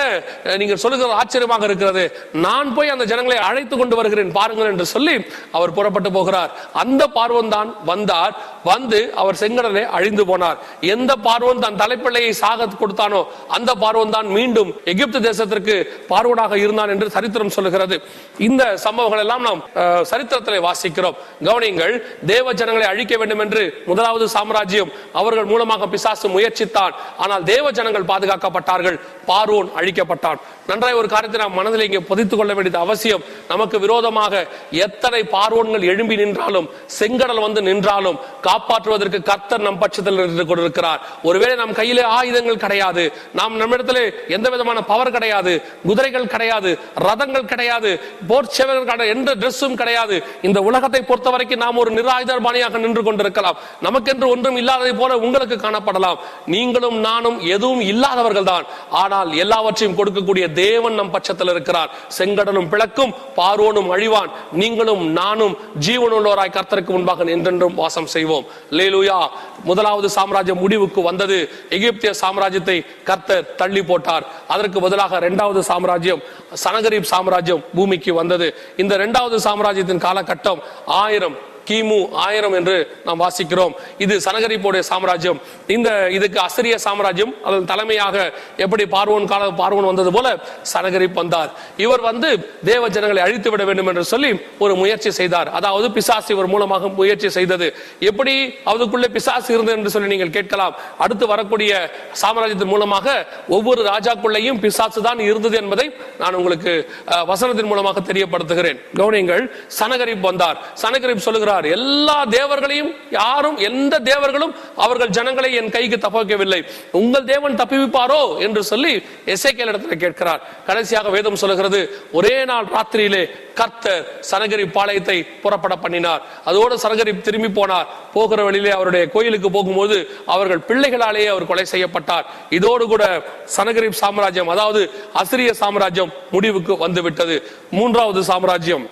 [SPEAKER 1] நீங்க நீங்கள் சொல்லுகிறது ஆச்சரியமாக இருக்கிறது. நான் போய் அந்த ஜனங்களை அழைத்து கொண்டு வருகிறேன் பாருங்கள் என்று சொல்லி அவர் புறப்பட்டு போகிறார். அந்த பார்வன் தான் வந்தார். வந்து அவர் செங்கடலை அழிந்து போனார். எந்த பார்வன் தன் தலைப்பிள்ளையை சாக கொடுத்தானோ அந்த பார்வன் தான் மீண்டும் எகிப்து தேசத்திற்கு பார்வனாக இருந்தான் என்று சரித்திரம் சொல்லுகிறது. இந்த சம்பவங்கள் எல்லாம் நாம் சரித்திரத்திலே வாசிக்கிறோம். கவனிங்கள் தேவ ஜனங்களை அழிக்க வேண்டும் என்று முதலாவது சாம்ராஜ்யம் அவர்கள் மூலமாக பிசாசு முயற்சித்தான். ஆனால் தேவ ஜனங்கள் பாதுகாக்கப்பட்டார்கள். பார்வோன் அழிக்கப்பட்டான். நன்றாய் ஒரு காரியத்தை நாம் மனதில் இங்கே பொதித்துக் கொள்ள வேண்டியது அவசியம். நமக்கு விரோதமாக எத்தனை பார்வோன்கள் எழும்பி நின்றாலும் செங்கடல் வந்து நின்றாலும் காப்பாற்றுவதற்கு கர்த்தர் நம் பட்சத்தில் இருந்து கொண்டிருக்கிறார். ஒருவேளை நம் கையிலே ஆயுதங்கள் கிடையாது. நாம் நம்மிடத்திலே எந்த விதமான பவர் கிடையாது. குதிரைகள் கிடையாது. ரதங்கள் கிடையாது. போர் சேவர்கள் எந்த ட்ரெஸ்ஸும் கிடையாது. இந்த உலகத்தை பொறுத்த வரைக்கும் நாம் ஒரு நிராயுதபாணியாக நின்று கொண்டிருக்கலாம். நமக்கென்று ஒன்றும் இல்லாததை போல உங்களுக்கு காணப்படலாம். நீங்களும் நானும் எதுவும் இல்லாதவர்கள் தான் ஆனால் எல்லாவற்றையும் கொடுக்கக்கூடிய தேவன் நம் பட்சத்தில் இருக்கிறார். செங்கடனும் பிளக்கும் பார்வோனும் அழிவான். நீங்களும் நானும் ஜீவனுள்ளவராய் கர்த்தருக்கு முன்பாக என்றென்றும் வாசம் செய்வோம். லேலுயா முதலாவது சாம்ராஜ்யம் முடிவுக்கு வந்தது. எகிப்திய சாம்ராஜ்யத்தை கர்த்தர் தள்ளி போட்டார். அதற்கு பதிலாக இரண்டாவது சாம்ராஜ்யம் சனகரீப் சாம்ராஜ்யம் பூமிக்கு வந்தது. இந்த இரண்டாவது சாம்ராஜ்யத்தின் காலகட்டம் ஆயிரம் கிமு ஆயிரம் என்று நாம் வாசிக்கிறோம். இது சனகரிப்போடைய சாம்ராஜ்யம். இந்த இதுக்கு அசிரிய சாம்ராஜ்யம் அதன் தலைமையாக எப்படி பார்வோன் கால பார்வோன் வந்தது போல சனகரிப் வந்தார். இவர் வந்து தேவ ஜனங்களை அழித்து விட வேண்டும் என்று சொல்லி ஒரு முயற்சி செய்தார். அதாவது பிசாசு இவர் மூலமாக முயற்சி செய்தது. எப்படி அதுக்குள்ளே பிசாசு இருந்தது என்று சொல்லி நீங்கள் கேட்கலாம். அடுத்து வரக்கூடிய சாம்ராஜ்யத்தின் மூலமாக ஒவ்வொரு ராஜாக்குள்ளேயும் பிசாசு தான் இருந்தது என்பதை நான் உங்களுக்கு வசனத்தின் மூலமாக தெரியப்படுத்துகிறேன். கவனியங்கள் சனகரிப் வந்தார். சனகரிப் சொல்லுகிறார் சொல்லுகிறார். எல்லா தேவர்களையும் யாரும் எந்த தேவர்களும் அவர்கள் ஜனங்களை என் கைக்கு தப்பிக்கவில்லை உங்கள் தேவன் தப்பிவிப்பாரோ என்று சொல்லி எசைக்கேல் இடத்துல கேட்கிறார். கடைசியாக வேதம் சொல்லுகிறது ஒரே நாள் ராத்திரியிலே கர்த்தர் சனகரி பாளையத்தை புறப்பட பண்ணினார். அதோடு சனகரி திரும்பி போனார். போகிற வழியிலே அவருடைய கோயிலுக்கு போகும்போது அவர்கள் பிள்ளைகளாலேயே அவர் கொலை செய்யப்பட்டார். இதோடு கூட சனகரிப் சாம்ராஜ்யம் அதாவது அசிரிய சாம்ராஜ்யம் முடிவுக்கு வந்துவிட்டது. மூன்றாவது சாம்ராஜ்யம்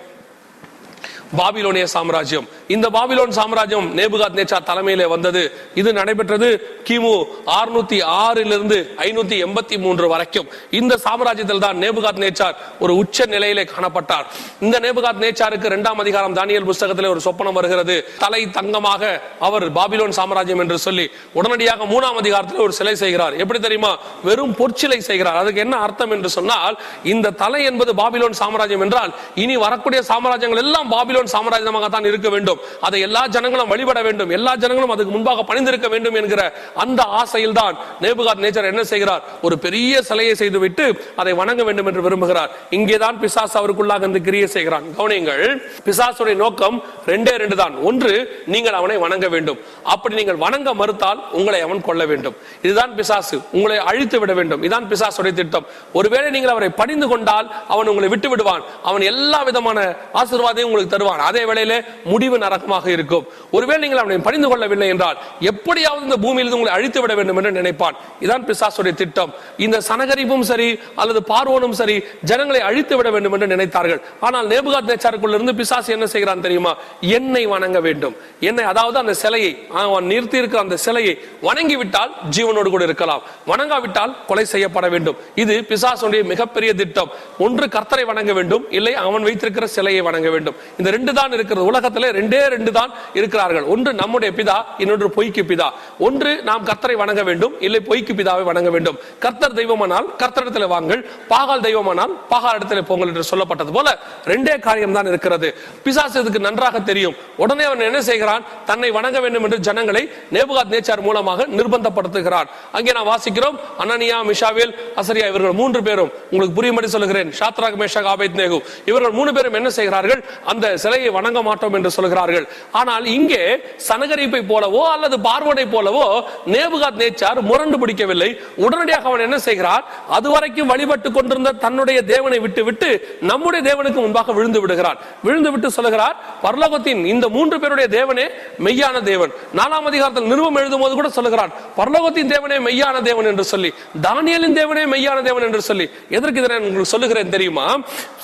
[SPEAKER 1] பாபிலோனிய சாம்ராஜ்யம் இந்த பாபிலோன் சாம்ராஜ்யம் நேபுகாத் நேச்சா தலைமையிலே வந்தது. இது நடைபெற்றது கிமு அறுநூத்தி ஆறிலிருந்து ஐநூத்தி எண்பத்தி மூன்று வரைக்கும். இந்த சாம்ராஜ்யத்தில் தான் நேபுகாத் நேச்சார் ஒரு உச்ச நிலையிலே காணப்பட்டார். இந்த நேபுகாத் நேச்சாருக்கு இரண்டாம் அதிகாரம் தானியல் புஸ்தகத்தில் ஒரு சொப்பனம் வருகிறது. தலை தங்கமாக அவர் பாபிலோன் சாம்ராஜ்யம் என்று சொல்லி உடனடியாக மூணாம் அதிகாரத்தில் ஒரு சிலை செய்கிறார். எப்படி தெரியுமா? வெறும் பொற்சிலை செய்கிறார். அதுக்கு என்ன அர்த்தம் என்று சொன்னால் இந்த தலை என்பது பாபிலோன் சாம்ராஜ்யம் என்றால் இனி வரக்கூடிய சாம்ராஜ்யங்கள் எல்லாம் பாபிலோன் சாம்ராஜ்யமாக தான் இருக்க வேண்டும். வேண்டும். அதை எல்லா ஜனங்களும் வழிபட வேண்டும். எல்லா ஜனங்களும் அதுக்கு முன்பாக பணிந்திருக்க வேண்டும் என்கிற அந்த ஆசையில் தான் நேபுகாத் நேச்சர் என்ன செய்கிறார்? ஒரு பெரிய சிலையை செய்துவிட்டு அதை வணங்க வேண்டும் என்று விரும்புகிறார். இங்கேதான் பிசாசு அவருக்குள்ளாக இந்த கிரியை செய்கிறான். கவனியங்கள் பிசாசுடைய நோக்கம் ரெண்டே ரெண்டு தான். ஒன்று நீங்கள் அவனை வணங்க வேண்டும். அப்படி நீங்கள் வணங்க மறுத்தால் உங்களை அவன் கொள்ள வேண்டும். இதுதான் பிசாசு. உங்களை அழித்து விட வேண்டும். இதுதான் பிசாசுடைய திட்டம். ஒருவேளை நீங்கள் அவரை பணிந்து கொண்டால் அவன் உங்களை விட்டு விடுவான் அவன் எல்லா விதமான ஆசீர்வாதையும் உங்களுக்கு தருவான். அதே வேளையிலே முடிவு நரகமாக இருக்கும். ஒருவேளை நீங்கள் அவனை பணிந்து கொள்ளவில்லை என்றால் எப்படியாவது இந்த பூமியிலிருந்து உங்களை அழித்து விட வேண்டும் என்று நினைப்பான். இதான் பிசாசுடைய திட்டம். இந்த சனகரிப்பும் சரி அல்லது பார்வோனும் சரி ஜனங்களை அழித்து விட வேண்டும் என்று நினைத்தார்கள். ஆனால் நேபுகாத் நேச்சாருக்குள்ள இருந்து பிசாசு என்ன செய்கிறான் தெரியுமா? என்னை வணங்க வேண்டும். என்னை அதாவது அந்த சிலையை அவன் நிறுத்தி இருக்கிற அந்த சிலையை வணங்கி விட்டால் ஜீவனோடு கூட இருக்கலாம். வணங்காவிட்டால் கொலை செய்யப்பட வேண்டும். இது பிசாசுடைய மிகப்பெரிய திட்டம். ஒன்று கர்த்தரை வணங்க வேண்டும் இல்லை அவன் வைத்திருக்கிற சிலையை வணங்க வேண்டும். இந்த ரெண்டு தான் இருக்கிறது. உலகத்திலே ரெண்டு ரெண்டு தான் இருக்கிறார்கள். ஒன்று நம்முடைய பிதா இன்னொன்று பொய்க்கு பிதா. ஒன்று நாம் கர்த்தரை வணங்க வேண்டும் இல்லை பொய்க்கு பிதாவை வணங்க வேண்டும். கர்த்தர் தெய்வமானால் கர்த்தரிடத்தில் வாங்கள் பாகால் தெய்வமானால் பாகால் இடத்துல போங்கள் என்று சொல்லப்பட்டது போல ரெண்டே காரியம் தான் இருக்கிறது. பிசாசு இதுக்கு நன்றாக தெரியும். உடனே அவன் என்ன செய்கிறான்? தன்னை வணங்க வேண்டும் என்று ஜனங்களை நேபுகாத் நேச்சார் மூலமாக நிர்பந்தப்படுத்துகிறான் அங்கே நான் வாசிக்கிறோம் அனனியா மிஷாவேல் அசரியா இவர்கள் மூன்று பேரும். உங்களுக்கு புரியும்படி சொல்லுகிறேன் சாத்ராக் மேஷாக் ஆபேத் நேகு இவர்கள் மூணு பேரும் என்ன செய்கிறார்கள்? அந்த சிலையை வணங்க மாட்டோம் என்று சொல்கிறார்கள் ஆனால் இங்கே சனகரிப்பை போலவோ அல்லது பார்வனை போலவோ நேபுகாத் நேச்சார் முரண்டு பிடிக்கவில்லை. உடனடியாக அவன் என்ன செய்கிறார்? அதுவரைக்கும் வழிபட்டு கொண்டிருந்த தன்னுடைய தேவனை விட்டு விட்டு நம்முடைய தேவனுக்கு முன்பாக விழுந்து விடுகிறான் விழுந்து விட்டு சொல்லுகிறார் பரலோகத்தின் இந்த மூன்று பேருடைய தேவனே மெய்யான தேவன். நாலாம் அதிகாரத்தில் நிறுவம் எழுதும் போது கூட சொல்லுகிறான் பரலோகத்தின் தேவனே மெய்யான தேவன் என்று சொல்லி தானியலின் தேவனே மெய்யான தேவன் என்று சொல்லி. எதற்கு இதனை உங்களுக்கு சொல்லுகிறேன் தெரியுமா?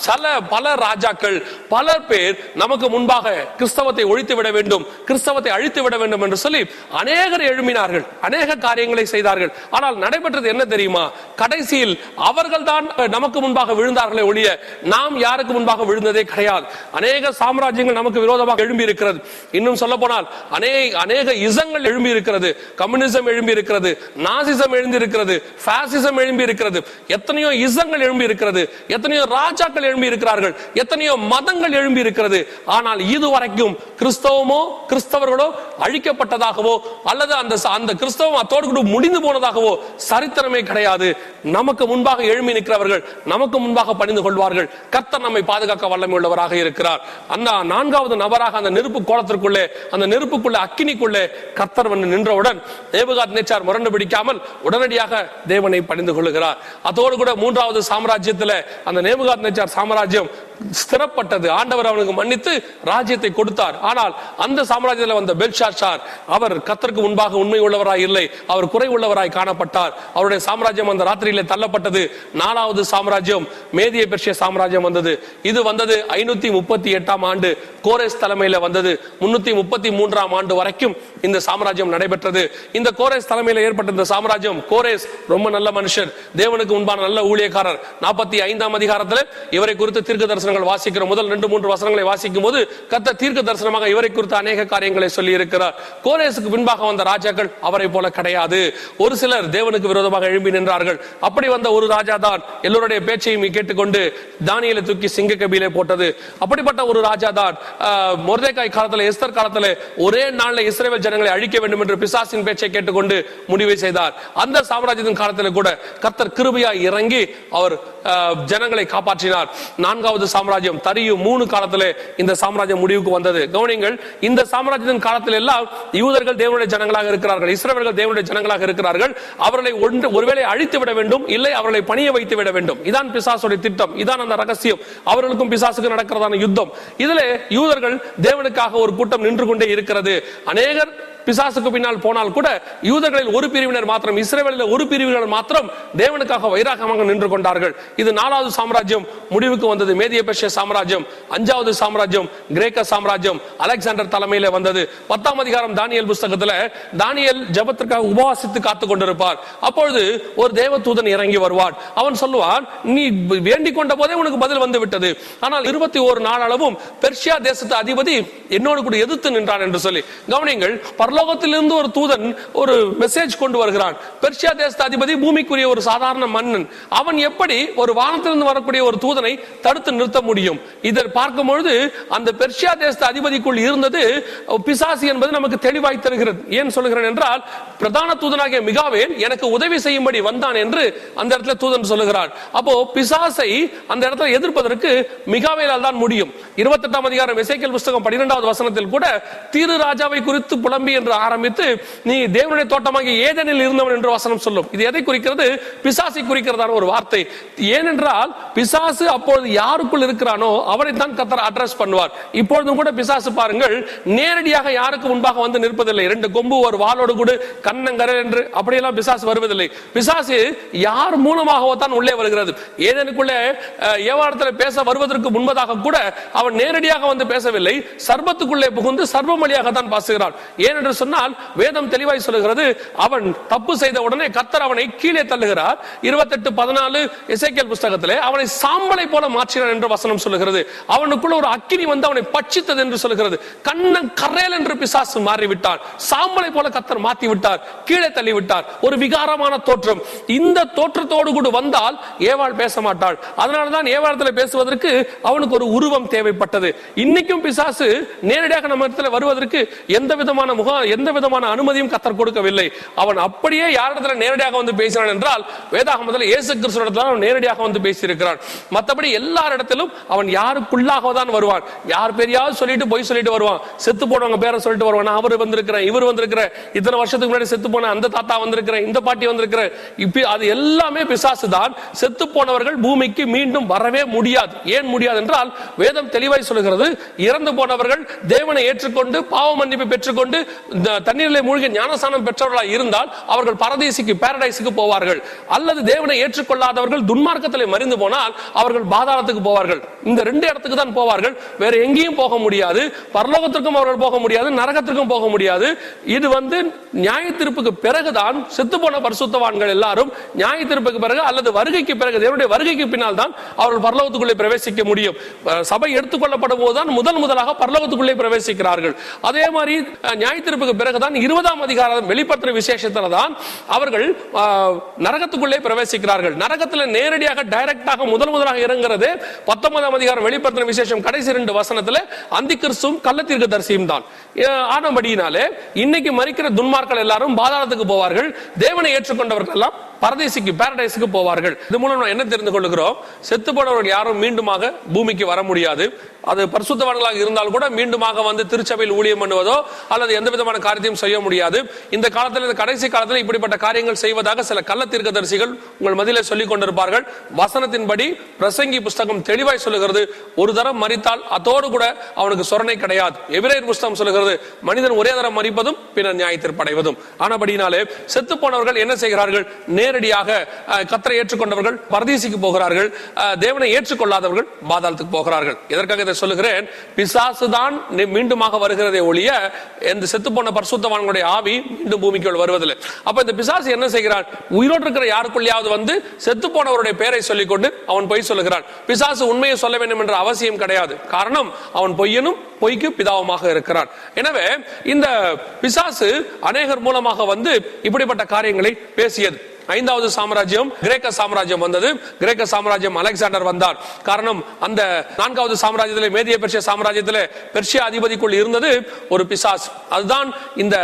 [SPEAKER 1] சில பல ராஜாக்கள் பல பேர் நமக்கு முன்பாக கிறிஸ்தவத்தை ஒழித்து விட வேண்டும் கிறிஸ்தவத்தை அழித்து விட வேண்டும் என்று சொல்லி அநேகர் எழும்பினார்கள் அநேக காரியங்களை செய்தார்கள். ஆனால் நடைபெற்றது என்ன தெரியுமா? கடைசியில் அவர்கள் தான் நமக்கு முன்பாக விழுந்தார்களே ஒழிய நாம் யாருக்கு முன்பாக விழுந்ததே கிடையாது. அநேக சாம்ராஜ்யங்கள் நமக்கு விரோதமாக எழும்பி இருக்கிறது இன்னும் சொல்ல போனால் அநேக அநேக இசங்கள் எழும்பி இருக்கிறது கம்யூனிசம் எழும்பி இருக்கிறது நாசிசம் எழும்பி இருக்கிறது பாசிசம் எழும்பி இருக்கிறது எத்தனையோ இசங்கள் எழும்பி இருக்கிறது எத்தனையோ ராஜாக்கள் எழும்பி இருக்கிறார்கள் எத்தனையோ மதங்கள் எழும்பி இருக்கிறது ஆனால் இதுவரைக்கும் கிறிஸ்தவமோ கிறிஸ்தவர்களோ அழிக்கப்பட்டதாகவோ அல்லது அந்த அந்த கிறிஸ்தவம் அத்தோடு கூட முடிந்து போனதாகவோ சரித்திரமே கிடையாது. நமக்கு முன்பாக எழுமி நிற்கிறவர்கள் நமக்கு முன்பாக பணிந்து கொள்வார்கள். கர்த்தர் நம்மை பாதுகாக்க வல்லமை உள்ளவராக இருக்கிறார். அந்த நான்காவது நபராக அந்த நெருப்பு கோலத்திற்குள்ளே அந்த நெருப்புக்குள்ளே அக்கினிக்குள்ளே கர்த்தர் வந்து நின்றவுடன் தேவகாத் நேச்சார் முரண்டு பிடிக்காமல் உடனடியாக தேவனை பணிந்து கொள்ளுகிறார். அதோடு கூட மூன்றாவது சாம்ராஜ்யத்தில் அந்த நேபுகாத் நேச்சார் சாம்ராஜ்யம் ஸ்திரப்பட்டது. ஆண்டவர் அவனுக்கு மன்னித்து ராஜ்யத்தை கொடுத்தார். ஆனால் அந்த சாம்ராஜ்யத்தில் வந்த பெல்ஷாஷார் அவர் கத்தருக்கு முன்பாக உண்மை உள்ளவராய் இல்லை அவர் குறை உள்ளவராய் காணப்பட்டார். அவருடைய சாம்ராஜ்யம் அந்த ராத்திரியிலே தள்ளப்பட்டது. நாலாவது சாம்ராஜ்யம் மேதிய பெர்ஷிய சாம்ராஜ்யம் வந்தது. இது வந்தது ஐநூத்தி முப்பத்தி எட்டாம் ஆண்டு கோரேஸ் தலைமையில வந்தது. முன்னூத்தி முப்பத்தி மூன்றாம் ஆண்டு வரைக்கும் இந்த சாம்ராஜ்யம் நடைபெற்றது. இந்த கோரேஸ் தலைமையில் ஏற்பட்ட இந்த சாம்ராஜ்யம் கோரேஸ் ரொம்ப நல்ல மனுஷர் தேவனுக்கு முன்பான நல்ல ஊழியக்காரர். நாற்பத்தி ஐந்தாம் அதிகாரத்தில் இவரை குறித்து தீர்க்க தரிசனங்கள் வாசிக்கிற முதல் ரெண்டு மூன்று வசனங்களை வாசிக்கும் போது கத்த தீர்க்க தரிசனமாக இவரை குறித்து அநேக காரியங்களை சொல்லி இருக்கிறார் கோரேசுக்கு பின்பாக வந்த ராஜாக்கள் அவரை போல கிடையாது. ஒரு சிலர் தேவனுக்கு விரோதமாக எழும்பி நின்றார்கள். அப்படி வந்த ஒரு ராஜா தான் எல்லோருடைய பேச்சையும் கேட்டுக்கொண்டு தானியலை தூக்கி சிங்க கபிலே போட்டது. அப்படிப்பட்ட ஒரு ராஜா தான் மொர்தேக்காய் காலத்தில் எஸ்தர் காலத்தில் ஒரே நாளில் இஸ்ரேல் ஜனங்களை அழிக்க வேண்டும் என்று பிசாசின் பேச்சை கேட்டுக்கொண்டு முடிவை செய்தார். அந்த சாம்ராஜ்யத்தின் காலத்தில் கூட கத்தர் கிருபையாய் இறங்கி அவர் ஜனங்களை காப்பாற்றினார். நான்காவது சாம்ராஜ்யம் தரியும் மூணு காலத்தில் இந்த சாம்ராஜ்யம் முடிவுக்கு வந்தது. கவனிங்கள் இந்த சாம்ராஜ்யத்தின் காலத்தில் எல்லாம் யூதர்கள் தேவனுடைய ஜனங்களாக இருக்கிறார்கள் இஸ்ரேவர்கள் தேவனுடைய ஜனங்களாக இருக்கிறார்கள். அவர்களை ஒன்று ஒருவேளை அழித்து விட வேண்டும் இல்லை அவர்களை பணிய வைத்து விட வேண்டும். இதான் பிசாசுடைய திட்டம் இதான் அந்த ரகசியம். அவர்களுக்கும் பிசாசுக்கு நடக்கிறதான யுத்தம். இதுல யூதர்கள் தேவனுக்காக ஒரு கூட்டம் நின்று கொண்டே இருக்கிறது. அநேகர் பிசாசுக்கு பின்னால் போனால் கூட யூதர்களில் ஒரு பிரிவினர் மாத்திரம் இஸ்ரேவேலில் ஒரு பிரிவினர் மாத்திரம் தேவனுக்காக வைராகமாக நின்று கொண்டார்கள். இது நாலாவது சாம்ராஜ்யம் முடிவுக்கு வந்தது மேதிய பெர்ஷிய சாம்ராஜ்யம் அஞ்சாவது சாம்ராஜ்யம் கிரேக்க சாம்ராஜ்யம் அலெக்சாண்டர் தலைமையில வந்தது. பத்தாம் அதிகாரம் தானியல் புஸ்தகத்துல தானியல் ஜபத்திற்காக உபவாசித்து காத்து கொண்டிருப்பார். அப்பொழுது ஒரு தேவ தூதன் இறங்கி வருவார். அவன் சொல்லுவான் நீ வேண்டிக் கொண்ட போதே உனக்கு பதில் வந்து விட்டது. ஆனால் இருபத்தி ஒரு நாள் அளவும் பெர்ஷியா தேசத்து அதிபதி என்னோடு கூட எதிர்த்து நின்றான் என்று சொல்லி. கவனிங்கள் பரலோகத்திலிருந்து ஒரு தூதன் ஒரு மெசேஜ் கொண்டு வருகிறான். பெர்ஷியா தேச அதிபதி பூமிக்குரிய ஒரு சாதாரண மன்னன். அவன் எப்படி ஒரு வானத்திலிருந்து வரக்கூடிய ஒரு தூதனை தடுத்து நிறுத்த முடியும்? இதை பார்க்கும் பொழுது அந்த பெர்ஷியா தேச அதிபதிக்குள் இருந்தது பிசாசி என்பது நமக்கு தெளிவாய் தருகிறது. ஏன் சொல்லுகிறேன் என்றால் பிரதான தூதனாகிய மிகாவேல் எனக்கு உதவி செய்யும்படி வந்தான் என்று அந்த இடத்துல தூதன் சொல்லுகிறான். அப்போ பிசாசை அந்த இடத்துல எதிர்ப்பதற்கு மிகாவேலால் தான் முடியும். இருபத்தெட்டாம் அதிகாரம் இசைக்கல் புஸ்தகம் பன்னிரெண்டாவது வசனத்தில் கூட தீரு ராஜாவை குறித்து புலம்பி என்று என்று ஆரம்பித்து நீ தேவனுடைய தோட்டமாக ஏதேனில் இருந்தவன் என்று வசனம் சொல்லும். இது எதை குறிக்கிறது? பிசாசை குறிக்கிறதான ஒரு வார்த்தை. ஏனென்றால் பிசாசு அப்பொழுது யாருக்குள் இருக்கிறானோ அவரை தான் கத்தர் அட்ரஸ் பண்ணுவார். இப்பொழுதும் கூட பிசாசு பாருங்கள் நேரடியாக யாருக்கு முன்பாக வந்து நிற்பதில்லை. ரெண்டு கொம்பு ஒரு வாளோடு கூட கண்ணங்கர என்று அப்படியெல்லாம் பிசாசு வருவதில்லை. பிசாசு யார் மூலமாகவோ தான் உள்ளே வருகிறது. ஏதேனுக்குள்ளே ஏவாரத்தில் பேச வருவதற்கு முன்பதாக கூட அவன் நேரடியாக வந்து பேசவில்லை. சர்பத்துக்குள்ளே புகுந்து சர்வம் தான் பாசுகிறான் ஏனென்று என்று சொன்னால் வேதம் தெளிவாய் சொல்லுகிறது அவன் தப்பு செய்த உடனே கத்தர் அவனை கீழே தள்ளுகிறார். இருபத்தெட்டு பதினாலு இசைக்கல் புஸ்தகத்திலே அவனை சாம்பலை போல மாற்றினான் என்று வசனம் சொல்லுகிறது. அவனுக்குள்ள ஒரு அக்கினி வந்து அவனை பட்சித்தது என்று சொல்லுகிறது. கண்ணன் கரையல் என்று பிசாசு மாறிவிட்டான். சாம்பலை போல கத்தர் மாத்தி விட்டார் கீழே தள்ளி விட்டார் ஒரு விகாரமான தோற்றம். இந்த தோற்றத்தோடு கூட வந்தால் ஏவாள் பேச மாட்டாள். அதனாலதான் ஏவாளத்தில் பேசுவதற்கு அவனுக்கு ஒரு உருவம் தேவைப்பட்டது. இன்னைக்கும் பிசாசு நேரடியாக நம்ம இடத்துல வருவதற்கு எந்த விதமான முகம் எந்த விதமான அனுமதியும் கத்தர் கொடுக்கவில்லை. அவன் அப்படியே யாரிடத்துல நேரடியாக வந்து பேசினான் என்றால் வேதாகமத்தில் இயேசு கிறிஸ்துவிடத்துல அவன் நேரடியாக வந்து பேசியிருக்கிறான். மற்றபடி எல்லாரிடத்திலும் அவன் யாருக்குள்ளாக தான் வருவான். யார் பெரியாவது சொல்லிட்டு போய் சொல்லிட்டு வருவான். செத்து போனவங்க பேரை சொல்லிட்டு வருவான். அவர் வந்திருக்கிறேன் இவர் வந்திருக்கிறேன். இத்தனை வருஷத்துக்கு முன்னாடி செத்து போன அந்த தாத்தா வந்திருக்கிறேன் இந்த பாட்டி வந்திருக்கிறேன். இப்ப அது எல்லாமே பிசாசு தான். செத்து போனவர்கள் பூமிக்கு மீண்டும் வரவே முடியாது. ஏன் முடியாது என்றால் வேதம் தெளிவாய் சொல்லுகிறது இறந்து போனவர்கள் தேவனை ஏற்றுக்கொண்டு பாவ மன்னிப்பு பெற்றுக்கொண்டு தண்ணீரிலே மூழ்கி ஞானஸ்தானம் பெற்றவர்களாக இருந்தால் அவர்கள் பரதேசிக்கு பேரடைஸுக்கு போவார்கள். அல்லது தேவனை ஏற்றுக்கொள்ளாதவர்கள் துன்மார்க்கத்திலே மறிந்து போனால் அவர்கள் பாதாளத்துக்கு போவார்கள். இந்த ரெண்டு இடத்துக்கு தான் போவார்கள். வேற எங்கேயும் போக முடியாது. பரலோகத்திற்கும் அவர்கள் போக முடியாது. நரகத்திற்கும் போக முடியாது. இது வந்து நியாய தீர்ப்புக்கு பிறகுதான் செத்து போன பரிசுத்தவான்கள் எல்லாரும் நியாய தீர்ப்புக்கு பிறகு அல்லது வருகைக்கு பிறகு தேவனுடைய வருகைக்கு பின்னால் தான் அவர்கள் பரலோகத்துக்குள்ளே பிரவேசிக்க முடியும். சபை எடுத்துக்கொள்ளப்படும் போதுதான் முதல் முதலாக பரலோகத்துக்குள்ளே பிரவேசிக்கிறார்கள். அதே மாதிரி அஹ், நியாய தீர்ப்புக்கு பிறகுதான் இருபதாம் அதிகாரம் வெளிப்பத்திர விசேஷத்துல தான் அவர்கள் நரகத்துக்குள்ளே பிரவேசிக்கிறார்கள். நரகத்துல நேரடியாக டைரக்டாக முதல் முதலாக இறங்குறது பத்தொன்பதாம் அதிகாரம் வெளிப்பத்திர விசேஷம். கடைசி ரெண்டு வசனத்துல அந்தி கிறிஸ்துவும் கள்ளத்திற்கு தரிசியும் தான் ஆனபடியினாலே இன்னைக்கு மறிக்கிற துன்மார்கள் எல்லாரும் பாதாளத்துக்கு போவார்கள். தேவனை ஏற்றுக்கொண்டவர்கள் எல்லாம் பரதேசிக்கு பாரடைஸுக்கு போவார்கள். இது மூலம் என்ன தெரிந்து கொள்கிறோம் செத்து போனவர்கள் யாரும் மீண்டுமாக பூமிக்கு வர முடியாது. அது பரிசுத்தவான்களாக இருந்தால் கூட மீண்டுமாக வந்து திருச்சபையில் ஊழியம் பண்ணுவதோ அல்லது எந்த விதமான காரியத்தையும் செய்ய முடியாது. இந்த காலத்தில் இந்த கடைசி காலத்தில் இப்படிப்பட்ட காரியங்கள் செய்வதாக சில கள்ள தீர்க்கதரிசிகள் உங்கள் மதியிலே சொல்லிக் கொண்டிருப்பார்கள். வசனத்தின்படி பிரசங்கி புஸ்தகம் தெளிவாய் சொல்லுகிறது. ஒரு தரம் மறித்தால் அதோடு கூட அவனுக்கு சொரணை கிடையாது. எபிரேயர் புஸ்தகம் சொல்லுகிறது மனிதன் ஒரே தரம் மறிப்பதும் பின்னர் நியாயத்திற்படைவதும் ஆனபடினாலே செத்து போனவர்கள் என்ன செய்கிறார்கள்? நேரடியாக கத்தரை ஏற்றுக்கொண்டவர்கள் பரதீசிக்கு போகிறார்கள் தேவனை ஏற்றுக்கொள்ளாதவர்கள் பாதாளத்துக்கு போகிறார்கள். எதற்காக இதை சொல்லுகிறேன்? பிசாசு தான் மீண்டுமாக வருகிறதே ஒழிய இந்த செத்து போன பரிசுத்தவான்களுடைய ஆவி மீண்டும் பூமிக்குள் வருவதில்லை. அப்ப இந்த பிசாசு என்ன செய்கிறான்? உயிரோடு இருக்கிற யாருக்குள்ளேயாவது வந்து செத்து போனவருடைய பெயரை சொல்லிக்கொண்டு அவன் பொய் சொல்லுகிறான். பிசாசு உண்மையை சொல்ல வேண்டும் என்ற அவசியம் கிடையாது. காரணம் அவன் பொய்யனும் பொய்க்கு பிதாவுமாக இருக்கிறான். எனவே இந்த பிசாசு அநேகர் மூலமாக வந்து இப்படிப்பட்ட காரியங்களை பேசியது. ஐந்தாவது சாம்ராஜ்யம் கிரேக்க சாம்ராஜ்யம் வந்தது. கிரேக்க சாம்ராஜ்யம் அலெக்சாண்டர் வந்தார். காரணம் அந்த நான்காவது சாம்ராஜ்யத்தில் மேதிய பெர்ஷிய சாம்ராஜ்யத்தில் பெர்ஷிய அதிபதிக்குள் இருந்தது ஒரு பிசாஸ். அதுதான் இந்த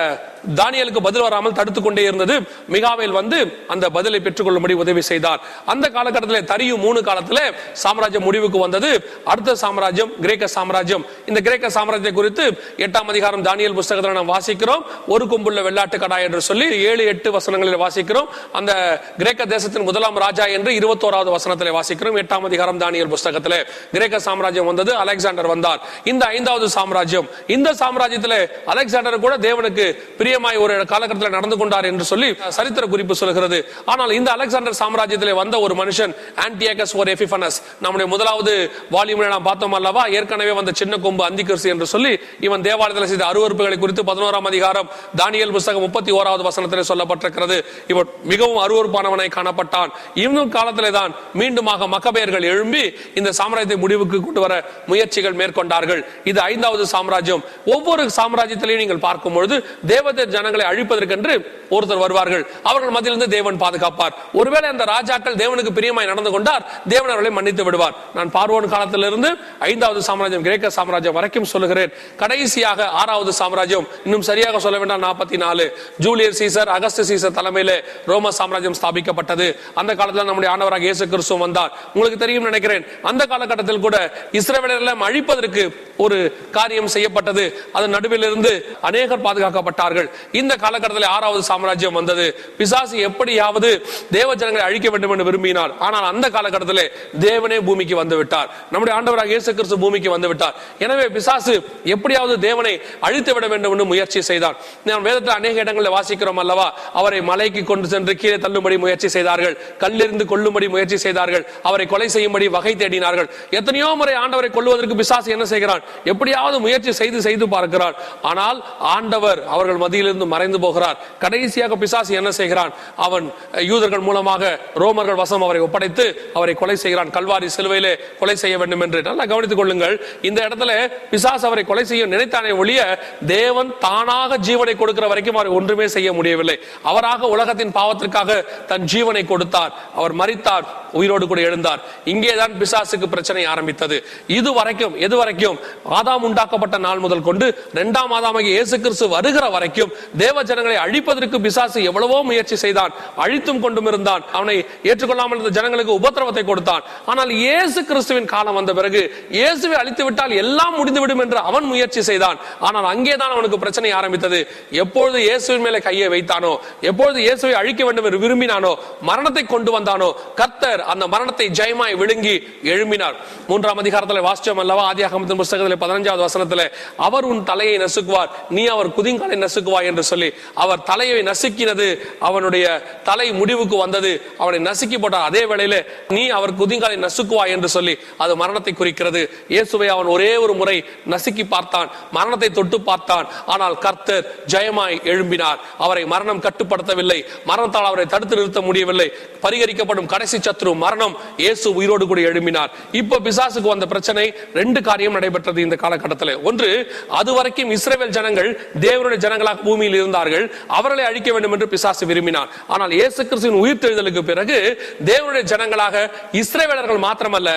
[SPEAKER 1] தானியலுக்கு பதில் வராமல் தடுத்து கொண்டே இருந்தது. மிகாவேல் வந்து அந்த பதிலை பெற்றுக்கொள்ளும்படி உதவி செய்தார். அந்த காலகட்டத்தில் தரியும் மூணு காலத்தில் சாம்ராஜ்யம் முடிவுக்கு வந்தது. அடுத்த சாம்ராஜ்யம் கிரேக்க சாம்ராஜ்யம். இந்த கிரேக்க சாம்ராஜ்யத்தை குறித்து எட்டாம் அதிகாரம் தானியல் புஸ்தகத்தில் நாம் வாசிக்கிறோம். ஒரு கும்புள்ள வெள்ளாட்டு கடா என்று சொல்லி ஏழு எட்டு வசனங்களில் வாசிக்கிறோம். அந்த கிரேக்க தேசத்தின் முதலாம் ராஜா என்று இருபத்தோராவது வசனத்தில் வாசிக்கிறோம். எட்டாம் அதிகாரம் தானியல் புஸ்தகத்தில் கிரேக்க சாம்ராஜ்யம் வந்தது அலெக்சாண்டர் வந்தார். இந்த ஐந்தாவது சாம்ராஜ்யம் இந்த சாம்ராஜ்யத்தில் அலெக்சாண்டர் கூட தேவனுக்கு பிரிய பிரியமாய் ஒரு காலகட்டத்தில் நடந்து கொண்டார் என்று சொல்லி சரித்திர குறிப்பு சொல்கிறது. ஆனால் இந்த அலெக்சாண்டர் சாம்ராஜ்யத்தில் வந்த ஒரு மனுஷன் ஆன்டியாகஸ் ஒரு எஃபிஃபனஸ் நம்முடைய முதலாவது வால்யூமில் நாம் பார்த்தோம் அல்லவா? ஏற்கனவே வந்த சின்ன கொம்பு அந்திகரிசு என்று சொல்லி இவன் தேவாலயத்தில் செய்த அருவறுப்புகளை குறித்து பதினோராம் அதிகாரம் தானியல் புஸ்தகம் முப்பத்தி ஓராவது வசனத்தில் சொல்லப்பட்டிருக்கிறது. இவன் மிகவும் அருவறுப்பானவனை காணப்பட்டான். இன்னும் காலத்திலே தான் மீண்டுமாக மக்கபெயர்கள் எழும்பி இந்த சாம்ராஜ்யத்தை முடிவுக்கு கொண்டு வர முயற்சிகள் மேற்கொண்டார்கள். இது ஐந்தாவது சாம்ராஜ்யம். ஒவ்வொரு சாம்ராஜ்யத்திலையும் நீங்கள் பார்க்கும் பொழுது தேவதை ஜனங்களை அழிப்பதற்கென்று ஒருத்தர் வருவார்கள். அவர்கள் மத்தியிலிருந்து தேவன் பாதுகாப்பார். ஒருவேளை அந்த ராஜாக்கள் தேவனுக்கு பிரியமாய் நடந்து கொண்டார் தேவன் அவர்களை மன்னித்து விடுவார். நான் பார்வோன் காலத்திலிருந்து ஐந்தாவது சாம்ராஜ்யம் கிரேக்க சாம்ராஜ்யம் வரைக்கும் சொல்லுகிறேன். கடைசியாக ஆறாவது சாம்ராஜ்யம் இன்னும் சரியாக சொல்ல வேண்டாம் நாற்பத்தி நாலு ஜூலியர் சீசர் அகஸ்ட் சீசர் தலைமையில ரோம சாம்ராஜ்யம் ஸ்தாபிக்கப்பட்டது. அந்த காலத்தில் நம்முடைய ஆண்டவராக இயேசு கிறிஸ்து வந்தார். உங்களுக்கு தெரியும் நினைக்கிறேன் அந்த காலகட்டத்தில் கூட இஸ்ரவேலர்களை அழிப்பதற்கு ஒரு காரியம் செய்யப்பட்டது. அதன் நடுவில் இருந்து அநேகர் பாதுகாக்கப்பட்டார்கள். இந்த காலகட்டத்தில் ஆறாவது சாம்ராஜ்யம் வந்தது. பிசாசு எப்படியாவது தேவ ஜனங்களை அழிக்க வேண்டும் என்று விரும்பினார். ஆனால் அந்த காலகட்டத்தில் தேவனே பூமிக்கு வந்து விட்டார். நம்முடைய ஆண்டவராக இயேசு கிறிஸ்து பூமிக்கு வந்து விட்டார். எனவே பிசாசு எப்படியாவது தேவனை அழித்து விட வேண்டும் என்று முயற்சி செய்தான். நாம் வேதத்தில் அநேக இடங்களில் வாசிக்கிறோம் அல்லவா? அவரை மலைக்கு கொண்டு சென்று கீழே தள்ளும்படி முயற்சி செய்தார்கள். கல்லிருந்து கொள்ளும்படி முயற்சி செய்தார்கள். அவரை கொலை செய்யும்படி வகை தேடினார்கள். எத்தனையோ முறை ஆண்டவரை கொள்வதற்கு பிசாசு என்ன செய்கிறான்? எப்படியாவது முயற்சி செய்து செய்து பார்க்கிறான். ஆனால் ஆண்டவர் அவர்கள் மத்திய மத்தியிலிருந்து மறைந்து போகிறார். கடைசியாக பிசாசு என்ன செய்கிறான்? அவன் யூதர்கள் மூலமாக ரோமர்கள் வசம் அவரை ஒப்படைத்து அவரை கொலை செய்கிறான். கல்வாரி சிலுவையிலே கொலை செய்ய வேண்டும் என்று. நல்லா கவனித்துக் கொள்ளுங்கள். இந்த இடத்துல பிசாசு அவரை கொலை செய்ய நினைத்தானே ஒழிய தேவன் தானாக ஜீவனை கொடுக்கிற வரைக்கும் அவர் ஒன்றுமே செய்ய முடியவில்லை. அவராக உலகத்தின் பாவத்திற்காக தன் ஜீவனை கொடுத்தார். அவர் மறித்தார் உயிரோடு கூட எழுந்தார். இங்கேதான் பிசாசுக்கு பிரச்சனை ஆரம்பித்தது. இது வரைக்கும் எது வரைக்கும் ஆதாம் உண்டாக்கப்பட்ட நாள் முதல் கொண்டு இரண்டாம் ஆதாமாகிய இயேசு கிறிஸ்து வருகிற வரைக்கும் தேவ ஜனங்களை அழிப்பதற்கு பிசாசு எவ்வளவோ முயற்சி செய்தான். அழித்தும் கொண்டும் இருந்தான். அவனை ஏற்றுக்கொள்ளாமல் இருந்த ஜனங்களுக்கு உபத்திரவத்தை கொடுத்தான். ஆனால் இயேசு கிறிஸ்துவின் காலம் வந்த பிறகு இயேசுவை அழித்து விட்டால் எல்லாம் முடிந்துவிடும் என்று அவன் முயற்சி செய்தான். ஆனால் அங்கேதான் அவனுக்கு பிரச்சனை ஆரம்பித்தது. எப்பொழுது இயேசுவின் மேலே கையை வைத்தானோ எப்பொழுது இயேசுவை அழிக்க வேண்டும் என்று விரும்பினானோ மரணத்தை கொண்டு வந்தானோ கர்த்தர் அந்த மரணத்தை ஜெயமாய் விழுங்கி எழும்பினார். மூன்றாம் அதிகாரத்தில் வாசிச்சோம் அல்லவா? ஆதியாகமத்தின் புஸ்தகத்தில் பதினஞ்சாவது வசனத்தில் அவர் உன் தலையை நசுக்குவார் நீ அவர் குதிங்காலை நசுக்குவாய் என்று சொல்லி அவர் தலையை நசுக்கினது அவனுடைய தலை முடிவுக்கு வந்தது. அவனை நசுக்கி போட்டார் அதே வேளையில நீ அவர் குதிங்காலை நசுக்குவா என்று சொல்லி அது மரணத்தை குறிக்கிறது. இயேசுவை அவன் ஒரே ஒரு முறை நசுக்கி பார்த்தான் மரணத்தை தொட்டு பார்த்தான். ஆனால் கர்த்தர் ஜெயமாய் எழும்பினார். அவரை மரணம் கட்டுப்படுத்தவில்லை மரணத்தால் அவரை தடுத்து நிறுத்த முடியவில்லை. பரிகரிக்கப்படும் கடைசி சத்ரு மரணம் இயேசு உயிரோடு கூட எழும்பினார். இப்போ பிசாசுக்கு வந்த பிரச்சனை ரெண்டு காரியம் நடைபெற்றது இந்த காலகட்டத்தில். ஒன்று அது வரைக்கும் இஸ்ரேல் ஜனங்கள் தேவனுடைய ஜனங்களாக பூமியில் இருந்தார்கள் அவர்களை அழிக்க வேண்டும் என்று பிசாசு விரும்பினார் ஆனால் இயேசு கிறிஸ்துவின் உயிர்த்தெழுதலுக்கு பிறகு தேவனுடைய ஜனங்களாக இஸ்ரேவேலர்கள் மாத்திரமல்ல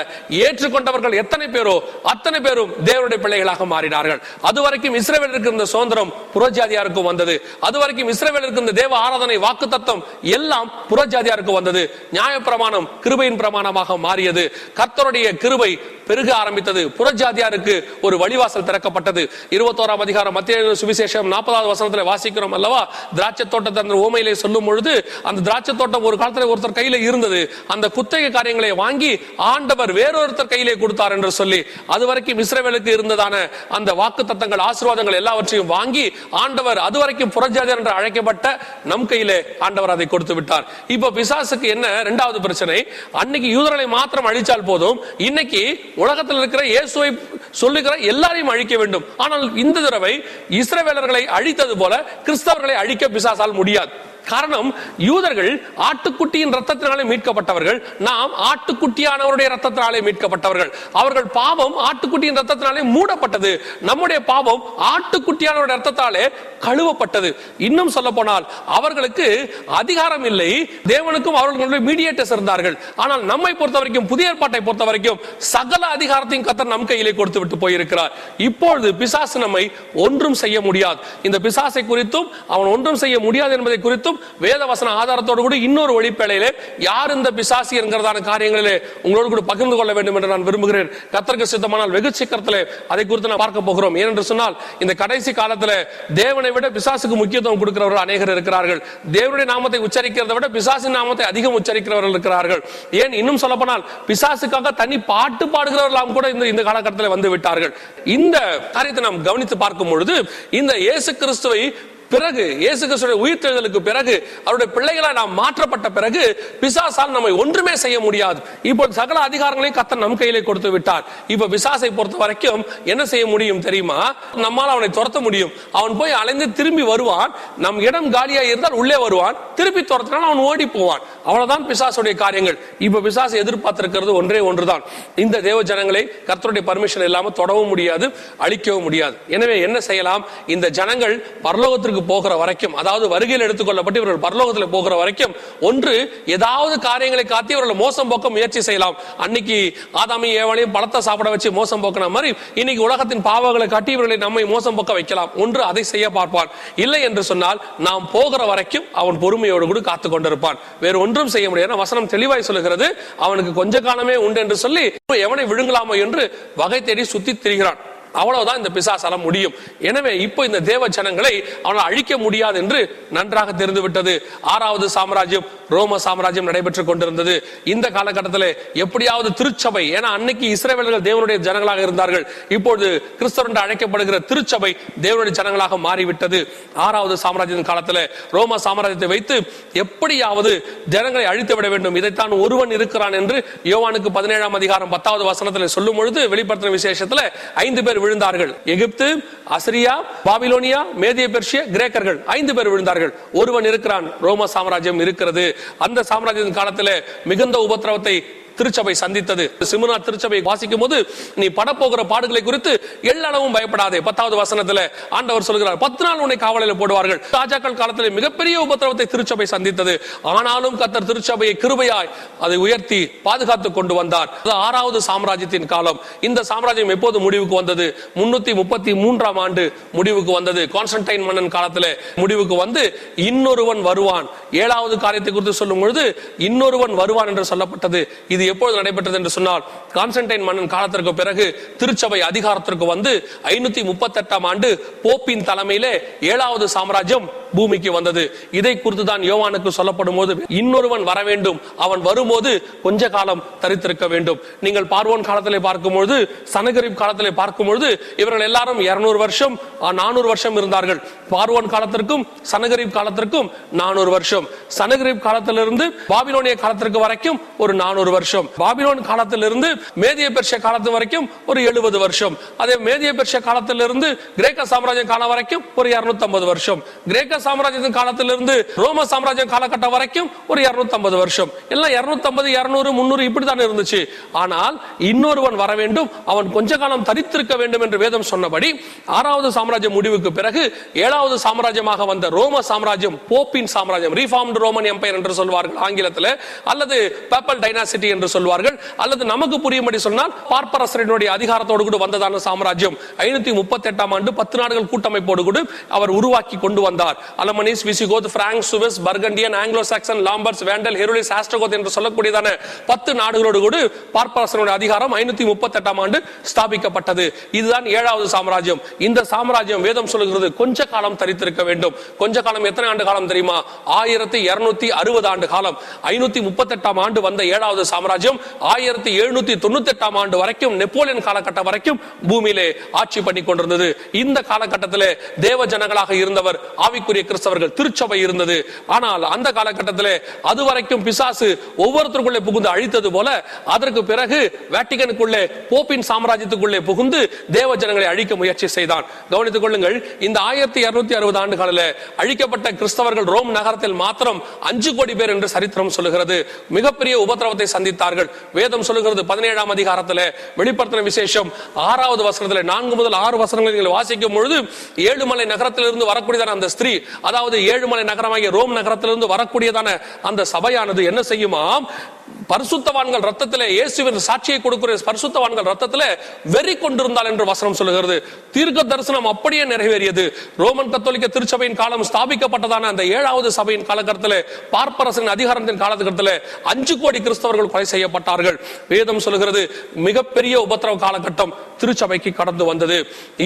[SPEAKER 1] ஏற்றுக்கொண்டவர்கள் எத்தனை பேரோ அத்தனை பேரும் தேவனுடைய பிள்ளைகளாக மாறினார்கள். அது வரைக்கும் இஸ்ரேவேலருக்கு இருந்த சுதந்திரம் புறஜாதியாருக்கும் வந்தது. அது வரைக்கும் இஸ்ரேவேலருக்கு இருந்த தேவ ஆராதனை வாக்கு தத்தம் எல்லாம் புறஜாதியாருக்கு வந்தது. நியாயப்பிரமாணம் கிருபையின் பிரமாணமாக மாறியது. கர்த்தருடைய கிருபை பெருக ஆரம்பித்தது. புறஜாதியாருக்கு ஒரு வழிவாசல் திறக்கப்பட்டது. இருபத்தோராம் அதிகாரம் மத்திய சுவிசேஷம் நாற்பதாவது வசனத்தில் வாசிக்கிறோம் அல்லவா? திராட்சை தோட்டத்தை அந்த ஓமையிலே சொல்லும் பொழுது அந்த திராட்சை தோட்டம் ஒரு காலத்துல ஒருத்தர் கையில இருந்தது. அந்த குத்தகை காரியங்களை வாங்கி ஆண்டவர் வேறொருத்தர் கையிலே கொடுத்தார் என்று சொல்லி அது வரைக்கும் இஸ்ரேவேலுக்கு இருந்ததான அந்த வாக்கு தத்தங்கள் ஆசீர்வாதங்கள் எல்லாவற்றையும் வாங்கி ஆண்டவர் அது வரைக்கும் புரஜாதர் என்று அழைக்கப்பட்ட நம் கையிலே ஆண்டவர் அதை கொடுத்து விட்டார். இப்போ பிசாசுக்கு என்ன இரண்டாவது பிரச்சனை? அன்னைக்கு யூதர்களை மாத்திரம் அழிச்சால் போதும். இன்னைக்கு உலகத்தில் இருக்கிற இயேசுவை சொல்லுகிற எல்லாரையும் அழிக்க வேண்டும். ஆனால் இந்த தடவை இஸ்ரவேலர்களை அழித்தது போல கிறிஸ்தவர்களை அழிக்க பிசாசால் முடியாது. காரணம் யூதர்கள் ஆட்டுக்குட்டியின் ரத்தத்தினாலே மீட்கப்பட்டவர்கள். நாம் ஆட்டுக்குட்டியானவருடைய ரத்தத்தினாலே மீட்கப்பட்டவர்கள். அவர்கள் பாவம் ஆட்டுக்குட்டியின் ரத்தத்தினாலே மூடப்பட்டது. நம்முடைய பாவம் ஆட்டுக்குட்டியானவருடைய ரத்தத்தாலே கழுவப்பட்டது. இன்னும் சொல்ல போனால் அவர்களுக்கு அதிகாரம் இல்லை. தேவனுக்கும் அவர்களுடைய மீடியேட்டர்ஸ் இருந்தார்கள். ஆனால் நம்மை பொறுத்த வரைக்கும் புதிய ஏற்பாட்டை பொறுத்த வரைக்கும் சகல அதிகாரத்தையும் கத்தர் நம் கையிலே கொடுத்து விட்டு போயிருக்கிறார். இப்பொழுது பிசாசு நம்மை ஒன்றும் செய்ய முடியாது. இந்த பிசாசை குறித்தும் அவன் ஒன்றும் செய்ய முடியாது என்பதை குறித்தும் வேதவசன ஆதாரத்தோடு கூட இன்னொரு ஒளிப்பேழையிலே யார் இந்த பிசாசி என்கிறதான காரியங்களிலே உங்களோடு கூட பகிர்ந்து கொள்ள வேண்டும் என்று நான் விரும்புகிறேன். கத்தருக்கு சித்தமானால் வெகு சீக்கிரத்திலே அதை குறித்து நான் பார்க்க போகிறோம். ஏனென்று சொன்னால் இந்த கடைசி காலத்துல தேவனை விட பிசாசுக்கு முக்கியத்துவம் கொடுக்கிறவர்கள் அநேகர் இருக்கிறார்கள். தேவனுடைய நாமத்தை உச்சரிக்கிறதை விட பிசாசின் நாமத்தை அதிகம் உச்சரிக்கிறவர்கள் இருக்கிறார்கள். ஏன்? இன்னும் சொல்லப்போனால் பிசாசுக்காக தனி பாட்டு பாடுகிறவர்களாம் கூட இந்த இந்த காலகட்டத்தில் வந்து விட்டார்கள். இந்த காரியத்தை நாம் கவனித்து பார்க்கும் பொழுது இந்த இயேசு கிறிஸ்துவை பிறகு இயேசு கிறிஸ்துடைய உயிர்த்தெழுதலுக்கு பிறகு அவருடைய பிள்ளைகளாய் நாம் மாற்றப்பட்ட பிறகு பிசாசால் நம்மை ஒன்றுமே செய்ய முடியாது. இப்போ சகல அதிகாரங்களையும் கத்தர் நம் கையிலே கொடுத்து விட்டார். இப்ப பிசாசை பொறுத்த வரைக்கும் என்ன செய்ய முடியும் தெரியுமா? நம்மால் அவனை துரத்த முடியும். அவன் போய் அலைந்து திரும்பி வருவான். நம் இடம் காலியா இருந்தால் உள்ளே வருவான். திருப்பி துரத்தினால் அவன் ஓடி போவான் அவ்வளவுதான் பிசாசுடைய காரியங்கள். இப்ப பிசாசு எதிர்பார்த்திருக்கிறது ஒன்றே ஒன்றுதான். இந்த தேவ ஜனங்களை கர்த்தருடைய பர்மிஷன் இல்லாமல் தொடவும் முடியாது அழிக்கவும் முடியாது. எனவே என்ன செய்யலாம்? இந்த ஜனங்கள் பரலோகத்திற்கு போகிற வரைக்கும் அதாவது வருகையில் எடுத்துக்கொள்ளப்பட்டு இவர்கள் பரலோகத்தில் போகிற வரைக்கும் ஒன்று ஏதாவது காரியங்களை காத்தி இவர்கள் மோசம் போக்க முயற்சி செய்யலாம். அன்னைக்கு ஆதாமி ஏவாளையும் பழத்தை சாப்பிட வச்சு மோசம் போக்கின மாதிரி இன்னைக்கு உலகத்தின் பாவங்களை காட்டி இவர்களை நம்மை மோசம் போக்க வைக்கலாம். ஒன்று அதை செய்ய பார்ப்பான். இல்லை என்று சொன்னால் நாம் போகிற வரைக்கும் அவன் பொறுமையோடு கூட காத்து கொண்டிருப்பான். வேறு ஒன்றும் செய்ய முடியாது. வசனம் தெளிவாய் சொல்லுகிறது அவனுக்கு கொஞ்ச காலமே உண்டு என்று சொல்லி எவனை விழுங்கலாமோ என்று வகை தேடி சுத்தி திரிகிறான். அவ்வளவுதான் இந்த பிசாசால முடியும். எனவே இப்போ இந்த தேவ ஜனங்களை அவனால் அழிக்க முடியாது என்று நன்றாக தெரிந்துவிட்டது. ஆறாவது சாம்ராஜ்யம் ரோம சாம்ராஜ்யம் நடைபெற்றுக் கொண்டிருந்தது. இந்த காலகட்டத்தில் எப்படியாவது திருச்சபை ஏன்னா அன்னைக்கு இஸ்ரேவேலர்கள் தேவனுடைய ஜனங்களாக இருந்தார்கள். இப்பொழுது கிறிஸ்தவர் என்று அழைக்கப்படுகிற திருச்சபை தேவனுடைய ஜனங்களாக மாறிவிட்டது. ஆறாவது சாம்ராஜ்யத்தின் காலத்தில் ரோம சாம்ராஜ்யத்தை வைத்து எப்படியாவது ஜனங்களை அழித்து விட வேண்டும். இதைத்தான் ஒருவன் இருக்கிறான் என்று யோவானுக்கு பதினேழாம் அதிகாரம் பத்தாவது வசனத்தில் சொல்லும் பொழுது வெளிப்படுத்தின விசேஷத்துல ஐந்து பேர் விழுந்தார்கள். எகிப்து அசிரியா பாபிலோனியா மேதிய பெர்ஷிய கிரேக்கர்கள் ஐந்து பேர் விழுந்தார்கள். ஒருவன் இருக்கிறான். ரோம சாம்ராஜ்யம் இருக்கிறது. அந்த சாம்ராஜ்யத்தின் காலத்தில் மிகுந்த உபத்திரவத்தை திருச்சபை சந்தித்தது. சிமுனா திருச்சபை வாசிக்கும் போது நீ படப்போகிற பாடுகளை குறித்து எல்லளவும் பயப்படாதே. பத்தாவது வசனத்துல ஆண்டவர் சொல்கிறார் பத்து நாள் உன்னை காவலில் போடுவார்கள். ராஜாக்கள் காலத்தில் மிகப்பெரிய உபத்திரவத்தை திருச்சபை சந்தித்தது. ஆனாலும் கத்தர் திருச்சபையை கிருபையாய் அதை உயர்த்தி பாதுகாத்து கொண்டு வந்தார். அது ஆறாவது சாம்ராஜ்யத்தின் காலம். இந்த சாம்ராஜ்யம் எப்போது முடிவுக்கு வந்தது? முன்னூத்தி முப்பத்தி மூன்றாம் ஆண்டு முடிவுக்கு வந்தது. கான்ஸ்டன்டைன் மன்னன் காலத்தில் முடிவுக்கு வந்து இன்னொருவன் வருவான். ஏழாவது காரியத்தை குறித்து சொல்லும் பொழுது இன்னொருவன் வருவான் என்று சொல்லப்பட்டது. இது எப்பொழுது நடைபெற்றது என்று சொன்னால் கான்ஸ்டன்டைன் மன்னன் காலத்திற்கு பிறகு திருச்சபை அதிகாரத்திற்கு வந்து ஐநூத்தி முப்பத்தி எட்டாம் ஆண்டு போப்பின் தலைமையிலே ஏழாவது சாம்ராஜ்யம் பூமிக்கு வந்தது. இதை குறித்து தான் யோவானுக்கு சொல்லப்படும் போது இன்னொருவன் வர வேண்டும். அவன் வரும்போது கொஞ்ச காலம் தரித்திருக்க வேண்டும். நீங்கள் பார்வோன் காலத்திலே பார்க்கும்பொழுது சனகரிப் காலத்திலே பார்க்கும்பொழுது இவர்கள் எல்லாரும் இருநூறு வருஷம் நானூறு வருஷம் இருந்தார்கள். பார்வோன் காலத்திற்கும் சனகரிப் காலத்திற்கும் நானூறு வருஷம். சனகரிப் காலத்திலிருந்து பாபிலோனிய காலத்திற்கு வரைக்கும் ஒரு நானூறு வருஷம். வருஷம். பாபிலோன் காலத்திலிருந்து மேதிய பெர்ஷிய காலத்து வரைக்கும் ஒரு எழுபது வருஷம். அதே மேதிய பெர்ஷிய காலத்திலிருந்து கிரேக்க சாம்ராஜ்யம் காலம் வரைக்கும் ஒரு இருநூத்தி வருஷம். கிரேக்க சாம்ராஜ்யத்தின் காலத்திலிருந்து ரோம சாம்ராஜ்யம் காலகட்டம் வரைக்கும் ஒரு இருநூத்தி வருஷம். எல்லாம் இருநூத்தி ஐம்பது இருநூறு முன்னூறு இப்படித்தான் இருந்துச்சு. ஆனால் இன்னொருவன் வர வேண்டும் அவன் கொஞ்ச காலம் தரித்திருக்க வேண்டும் என்று வேதம் சொன்னபடி ஆறாவது சாம்ராஜ்யம் முடிவுக்கு பிறகு ஏழாவது சாம்ராஜ்யமாக வந்த ரோம சாம்ராஜ்யம் போப்பின் சாம்ராஜ்யம் ரீஃபார்ம்டு ரோமன் எம்பையர் என்று சொல்வார்கள் ஆங்கிலத்தில் அல்லது பேப்பல் டைனாசிட்டி என்று என்று சொல்வார்கள். அல்லது நமக்கு புரியும்படி சொன்னால் பார்ப்பரசரனுடைய அதிகாரத்தோடு கூட வந்ததான சாம்ராஜ்யம். ஐநூத்தி முப்பத்தி எட்டாம் ஆண்டு பத்து நாடுகள் கூட்டமைப்போடு கூட அவர் உருவாக்கி கொண்டு வந்தார். Alemannis Visigoth Frank Swiss Burgundian Anglo Saxon Lombards Vandal Herulis Ostrogoth என்று சொல்லக்கூடியதான பத்து நாடுகளோடு கூட பார்ப்பரசனுடைய அதிகாரம் ஐநூத்தி முப்பத்தி எட்டாம் ஆண்டு ஸ்தாபிக்கப்பட்டது. இதுதான் ஏழாவது சாம்ராஜ்யம். இந்த சாம்ராஜ்யம் வேதம் சொல்லுகிறது கொஞ்ச காலம் தரித்திருக்க வேண்டும். கொஞ்ச காலம் எத்தனை ஆண்டு காலம் தெரியுமா? ஆயிரத்தி இருநூத்தி அறுபது ஆண்டு காலம். ஐநூத்தி முப்பத்தி எட்டாம் ஆண்டு வந்த ஏழாவது சாம்ராஜ்யம். சாம்ராஜ்யம் ஆயிரத்தி எழுநூத்தி தொண்ணூத்தி எட்டாம் ஆண்டு வரைக்கும் நெப்போலியன் காலகட்டம் வரைக்கும் பூமியிலே ஆட்சி பண்ணி கொண்டிருந்தது. இந்த காலகட்டத்தில் தேவ ஜனங்களாக இருந்தவர் ஆவிக்குரிய கிறிஸ்தவர்கள் திருச்சபை இருந்தது. ஆனால் அந்த காலகட்டத்தில் அது வரைக்கும் பிசாசு ஒவ்வொருத்தருக்குள்ளே புகுந்து அழித்தது போல அதற்கு பிறகு வேட்டிகனுக்குள்ளே போப்பின் சாம்ராஜ்யத்துக்குள்ளே புகுந்து தேவ ஜனங்களை அழிக்க முயற்சி செய்தான். கவனித்துக் கொள்ளுங்கள் இந்த ஆயிரத்தி இருநூத்தி அறுபது ஆண்டுகளில் அழிக்கப்பட்ட கிறிஸ்தவர்கள் ரோம் நகரத்தில் மாத்திரம் அஞ்சு கோடி பேர் என்று சரித்திரம் சொல்லுகிறது. மிகப்பெரிய உபதிரவத்தை உபத்திரவத்தை சந்தித்தார்கள் வேதம் சொல்லுகிறது பதினேழாம் அதிகாரத்தில் வெளிப்படுத்தின விசேஷம் ஆறாவது வசனத்தில் நான்கு முதல் ஆறு வசனங்களை நீங்கள் வாசிக்கும் பொழுது ஏழுமலை நகரத்திலிருந்து வரக்கூடியதான அந்த ஸ்திரீ அதாவது ஏழுமலை நகரமாகிய ரோம் நகரத்திலிருந்து வரக்கூடியதான அந்த சபையானது என்ன செய்யுமா பரிசுத்தவான்கள் ரத்தத்திலே இயேசுவின் சாட்சியை கொடுக்கிற பரிசுத்தவான்கள் ரத்தத்தில் வெறி கொண்டிருந்தால் என்று வசனம் சொல்லுகிறது. தீர்க்க தரிசனம் அப்படியே நிறைவேறியது. ரோமன் கத்தோலிக்க திருச்சபையின் காலம் ஸ்தாபிக்கப்பட்டதான அந்த ஏழாவது சபையின் காலகட்டத்தில் பார்ப்பரசின் அதிகாரத்தின் காலகட்டத்தில் அஞ்சு கோடி கிறிஸ்தவர்கள் கொலை செய்யப்பட்டார்கள். வேதம் சொல்லுகிறது மிகப்பெரிய உபத்திரவ காலகட்டம். திருச்சபைக்கு கடந்து வந்தது.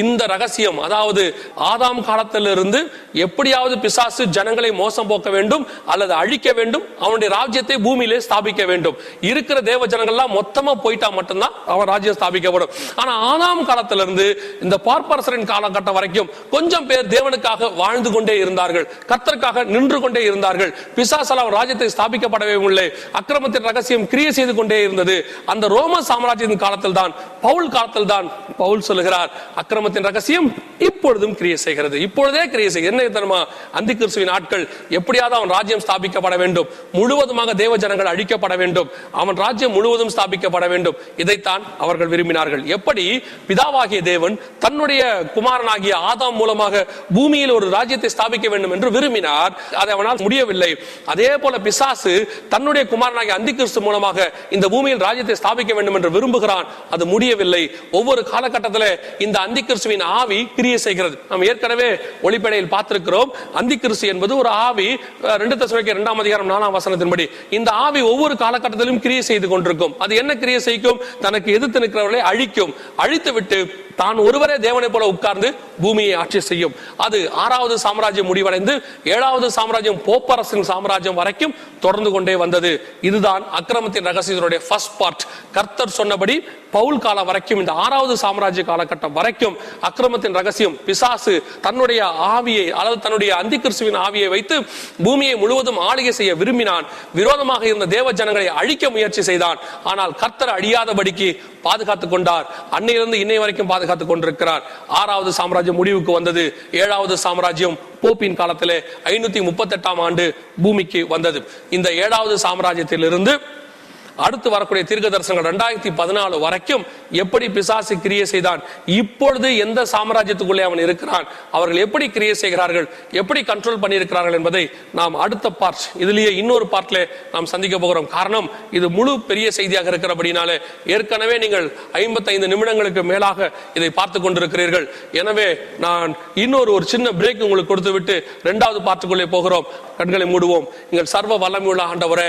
[SPEAKER 1] இந்த ரகசியம் அதாவது ஆதாம் காலத்திலிருந்து எப்படியாவது பிசாசு ஜனங்களை மோசம் போக்க வேண்டும் அல்லது அழிக்க வேண்டும் அவனுடைய ராஜ்யத்தை பூமியிலே ஸ்தாபிக்க வேண்டும். இருக்கிற தேவ ஜனங்கள்லாம் மொத்தமா போயிட்டா மட்டும்தான் அவன் ராஜ்யம் ஸ்தாபிக்கப்படும். ஆனா ஆதாம் காலத்திலிருந்து இந்த பார்ப்பரசரின் காலகட்டம் வரைக்கும் கொஞ்சம் பேர் தேவனுக்காக வாழ்ந்து கொண்டே இருந்தார்கள். கர்த்தருக்காக நின்று கொண்டே இருந்தார்கள். பிசாசால் அவர் ராஜ்யத்தை ஸ்தாபிக்கப்படவே இல்லை. அக்கிரமத்தின் ரகசியம் கிரியை செய்து கொண்டே இருந்தது. அந்த ரோம சாம்ராஜ்யத்தின் காலத்தில் தான் பவுல் காலத்தில் தான் பவுல் சொல்லுகிறார் அக்கிரமத்தின் ரகசியம் இப்பொழுதும் கிரியை செய்கிறது. இப்பொழுதே கிரியை செய்கிறது. என்ன தெரியுமா? அந்தி கிறிஸ்துவின் ஆட்கள் எப்படியாவது அவன் ராஜ்யம் ஸ்தாபிக்கப்பட வேண்டும். முழுவதுமாக தேவ ஜனங்கள் அழிக்கப்பட வேண்டும். அவன் ராஜ்யம் முழுவதும் ஸ்தாபிக்கப்பட வேண்டும். இதைத்தான் அவர்கள் விரும்பினார்கள். எப்படி? பிதாவாகிய தேவன் தன்னுடைய குமாரனாகிய ஆதாம் மூலமாக பூமியில் ஒரு ராஜ்யத்தை ஸ்தாபிக்க வேண்டும் என்று விரும்பினார். அதை அவனால் முடியவில்லை. அதே போல பிசாசு தன்னுடைய குமாரனாகிய அந்தி கிறிஸ்து மூலமாக இந்த பூமியில் ராஜ்யத்தை ஸ்தாபிக்க வேண்டும் என்று விரும்புகிறான். அது முடியவில்லை. ஒவ்வொரு ஒவ்வொரு காலகட்டத்தில் இந்த அந்தி கிறிஸ்துவின் ஆவி கிரியை செய்கிறது. நாம் ஏற்கனவே ஒளிப்படையில் பார்த்திருக்கிறோம். அந்தி கிறிஸ்து என்பது ஒரு ஆவி ரெண்டு தசமிக்கு இரண்டாம் அதிகாரம் நாலாம் வசனத்தின்படி இந்த ஆவி ஒவ்வொரு காலகட்டத்திலும் கிரியை செய்து கொண்டிருக்கும். அது என்ன கிரியை செய்யும் தனக்கு எதிர்த்து நிற்கிறவர்களை அழிக்கும். அழித்து விட்டு தான் ஒருவரே தேவனை போல உட்கார்ந்து பூமியை ஆட்சி செய்யும். அது ஆறாவது சாம்ராஜ்யம் முடிவடைந்து ஏழாவது சாம்ராஜ்யம் போப்பரசின் சாம்ராஜ்யம் வரைக்கும் தொடர்ந்து கொண்டே வந்தது. இதுதான் அக்கிரமத்தின் ரகசியத்தினுடைய ஃபர்ஸ்ட் பார்ட் கர்த்தர் சொன்னபடி பவுல் காலம் வரைக்கும் இந்த ஆறாவது இரண்டாவது சாம்ராஜ்ய காலகட்டம் வரைக்கும் அக்கிரமத்தின் ரகசியம் பிசாசு தன்னுடைய ஆவியை அதாவது தன்னுடைய அந்தி கிறிஸ்துவின் ஆவியை வைத்து பூமியை முழுவதும் ஆளுகை செய்ய விரும்பினான். விரோதமாக இருந்த தேவ ஜனங்களை அழிக்க முயற்சி செய்தான். ஆனால் கர்த்தர் அழியாதபடிக்கு பாதுகாத்துக் கொண்டார். அன்னையிலிருந்து இன்னை வரைக்கும் பாதுகாத்துக் கொண்டிருக்கிறார். ஆறாவது சாம்ராஜ்யம் முடிவுக்கு வந்தது. ஏழாவது சாம்ராஜ்யம் போப்பின் காலத்திலே ஐநூத்தி முப்பத்தி எட்டாம் ஆண்டு பூமிக்கு வந்தது. இந்த ஏழாவது சாம்ராஜ்யத்திலிருந்து அடுத்து வரக்கூடிய தீர்க்க தரிசனங்கள் ரெண்டாயிரத்தி பதினாலு வரைக்கும் எப்படி பிசாசு கிரியை செய்தான்? இப்பொழுது எந்த சாம்ராஜ்யத்துக்குள்ளே அவன் இருக்கிறான்? அவர்கள் எப்படி கிரியை செய்கிறார்கள்? எப்படி கண்ட்ரோல் பண்ணியிருக்கிறார்கள் என்பதை நாம் அடுத்த பார்ட் இதுலேயே இன்னொரு பார்ட்ல நாம் சந்திக்க போகிறோம். காரணம் இது முழு பெரிய செய்தியாக இருக்கிறபடினாலே ஏற்கனவே நீங்கள் ஐம்பத்தைந்து நிமிடங்களுக்கு மேலாக இதை பார்த்து கொண்டிருக்கிறீர்கள். எனவே நான் இன்னொரு ஒரு சின்ன பிரேக் உங்களுக்கு கொடுத்துவிட்டு ரெண்டாவது இரண்டாவது பார்ட்டுக்குள்ளே போகிறோம். கண்களை மூடுவோம். நீங்கள் சர்வ வல்லமையுள்ள ஆண்டவரே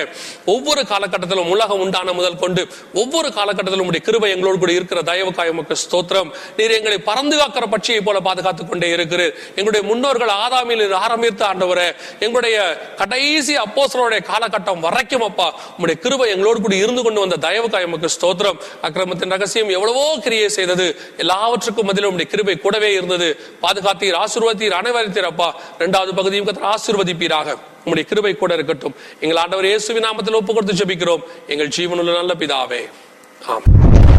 [SPEAKER 1] ஒவ்வொரு காலகட்டத்திலும் உலக உலகம் உண்டான முதல் கொண்டு ஒவ்வொரு காலகட்டத்திலும் உடைய கிருபை எங்களோடு கூட இருக்கிற தயவுக்காய் உமக்கு ஸ்தோத்திரம். நீர் எங்களை பறந்து காக்கிற பட்சியை போல பாதுகாத்துக் கொண்டே இருக்கிறது எங்களுடைய முன்னோர்கள் ஆதாமியில் ஆரம்பித்த ஆண்டவரே எங்களுடைய கடைசி அப்போசலோடைய காலகட்டம் வரைக்கும் அப்பா உங்களுடைய கிருபை எங்களோடு கூட இருந்து கொண்டு வந்த தயவுக்காய் உமக்கு ஸ்தோத்திரம். அக்கிரமத்தின் ரகசியம் எவ்வளவோ கிரியை செய்தது எல்லாவற்றுக்கும் மதிலும் உடைய கிருபை கூடவே இருந்தது. பாதுகாத்தீர் ஆசீர்வதித்தீர் அனைவரித்தீர் அப்பா. இரண்டாவது பகுதியும் கர்த்தர் ஆசீர்வதிப்பீராக. உங்களுடைய கிருபை கூட இருக்கட்டும். எங்கள் ஆண்டவர் இயேசுவி நாமத்தில் ஒப்பு கொடுத்து ஜெபிக்கிறோம். எங்கள் ஜீவனுள்ள நல்ல பிதாவே. ஆமென்.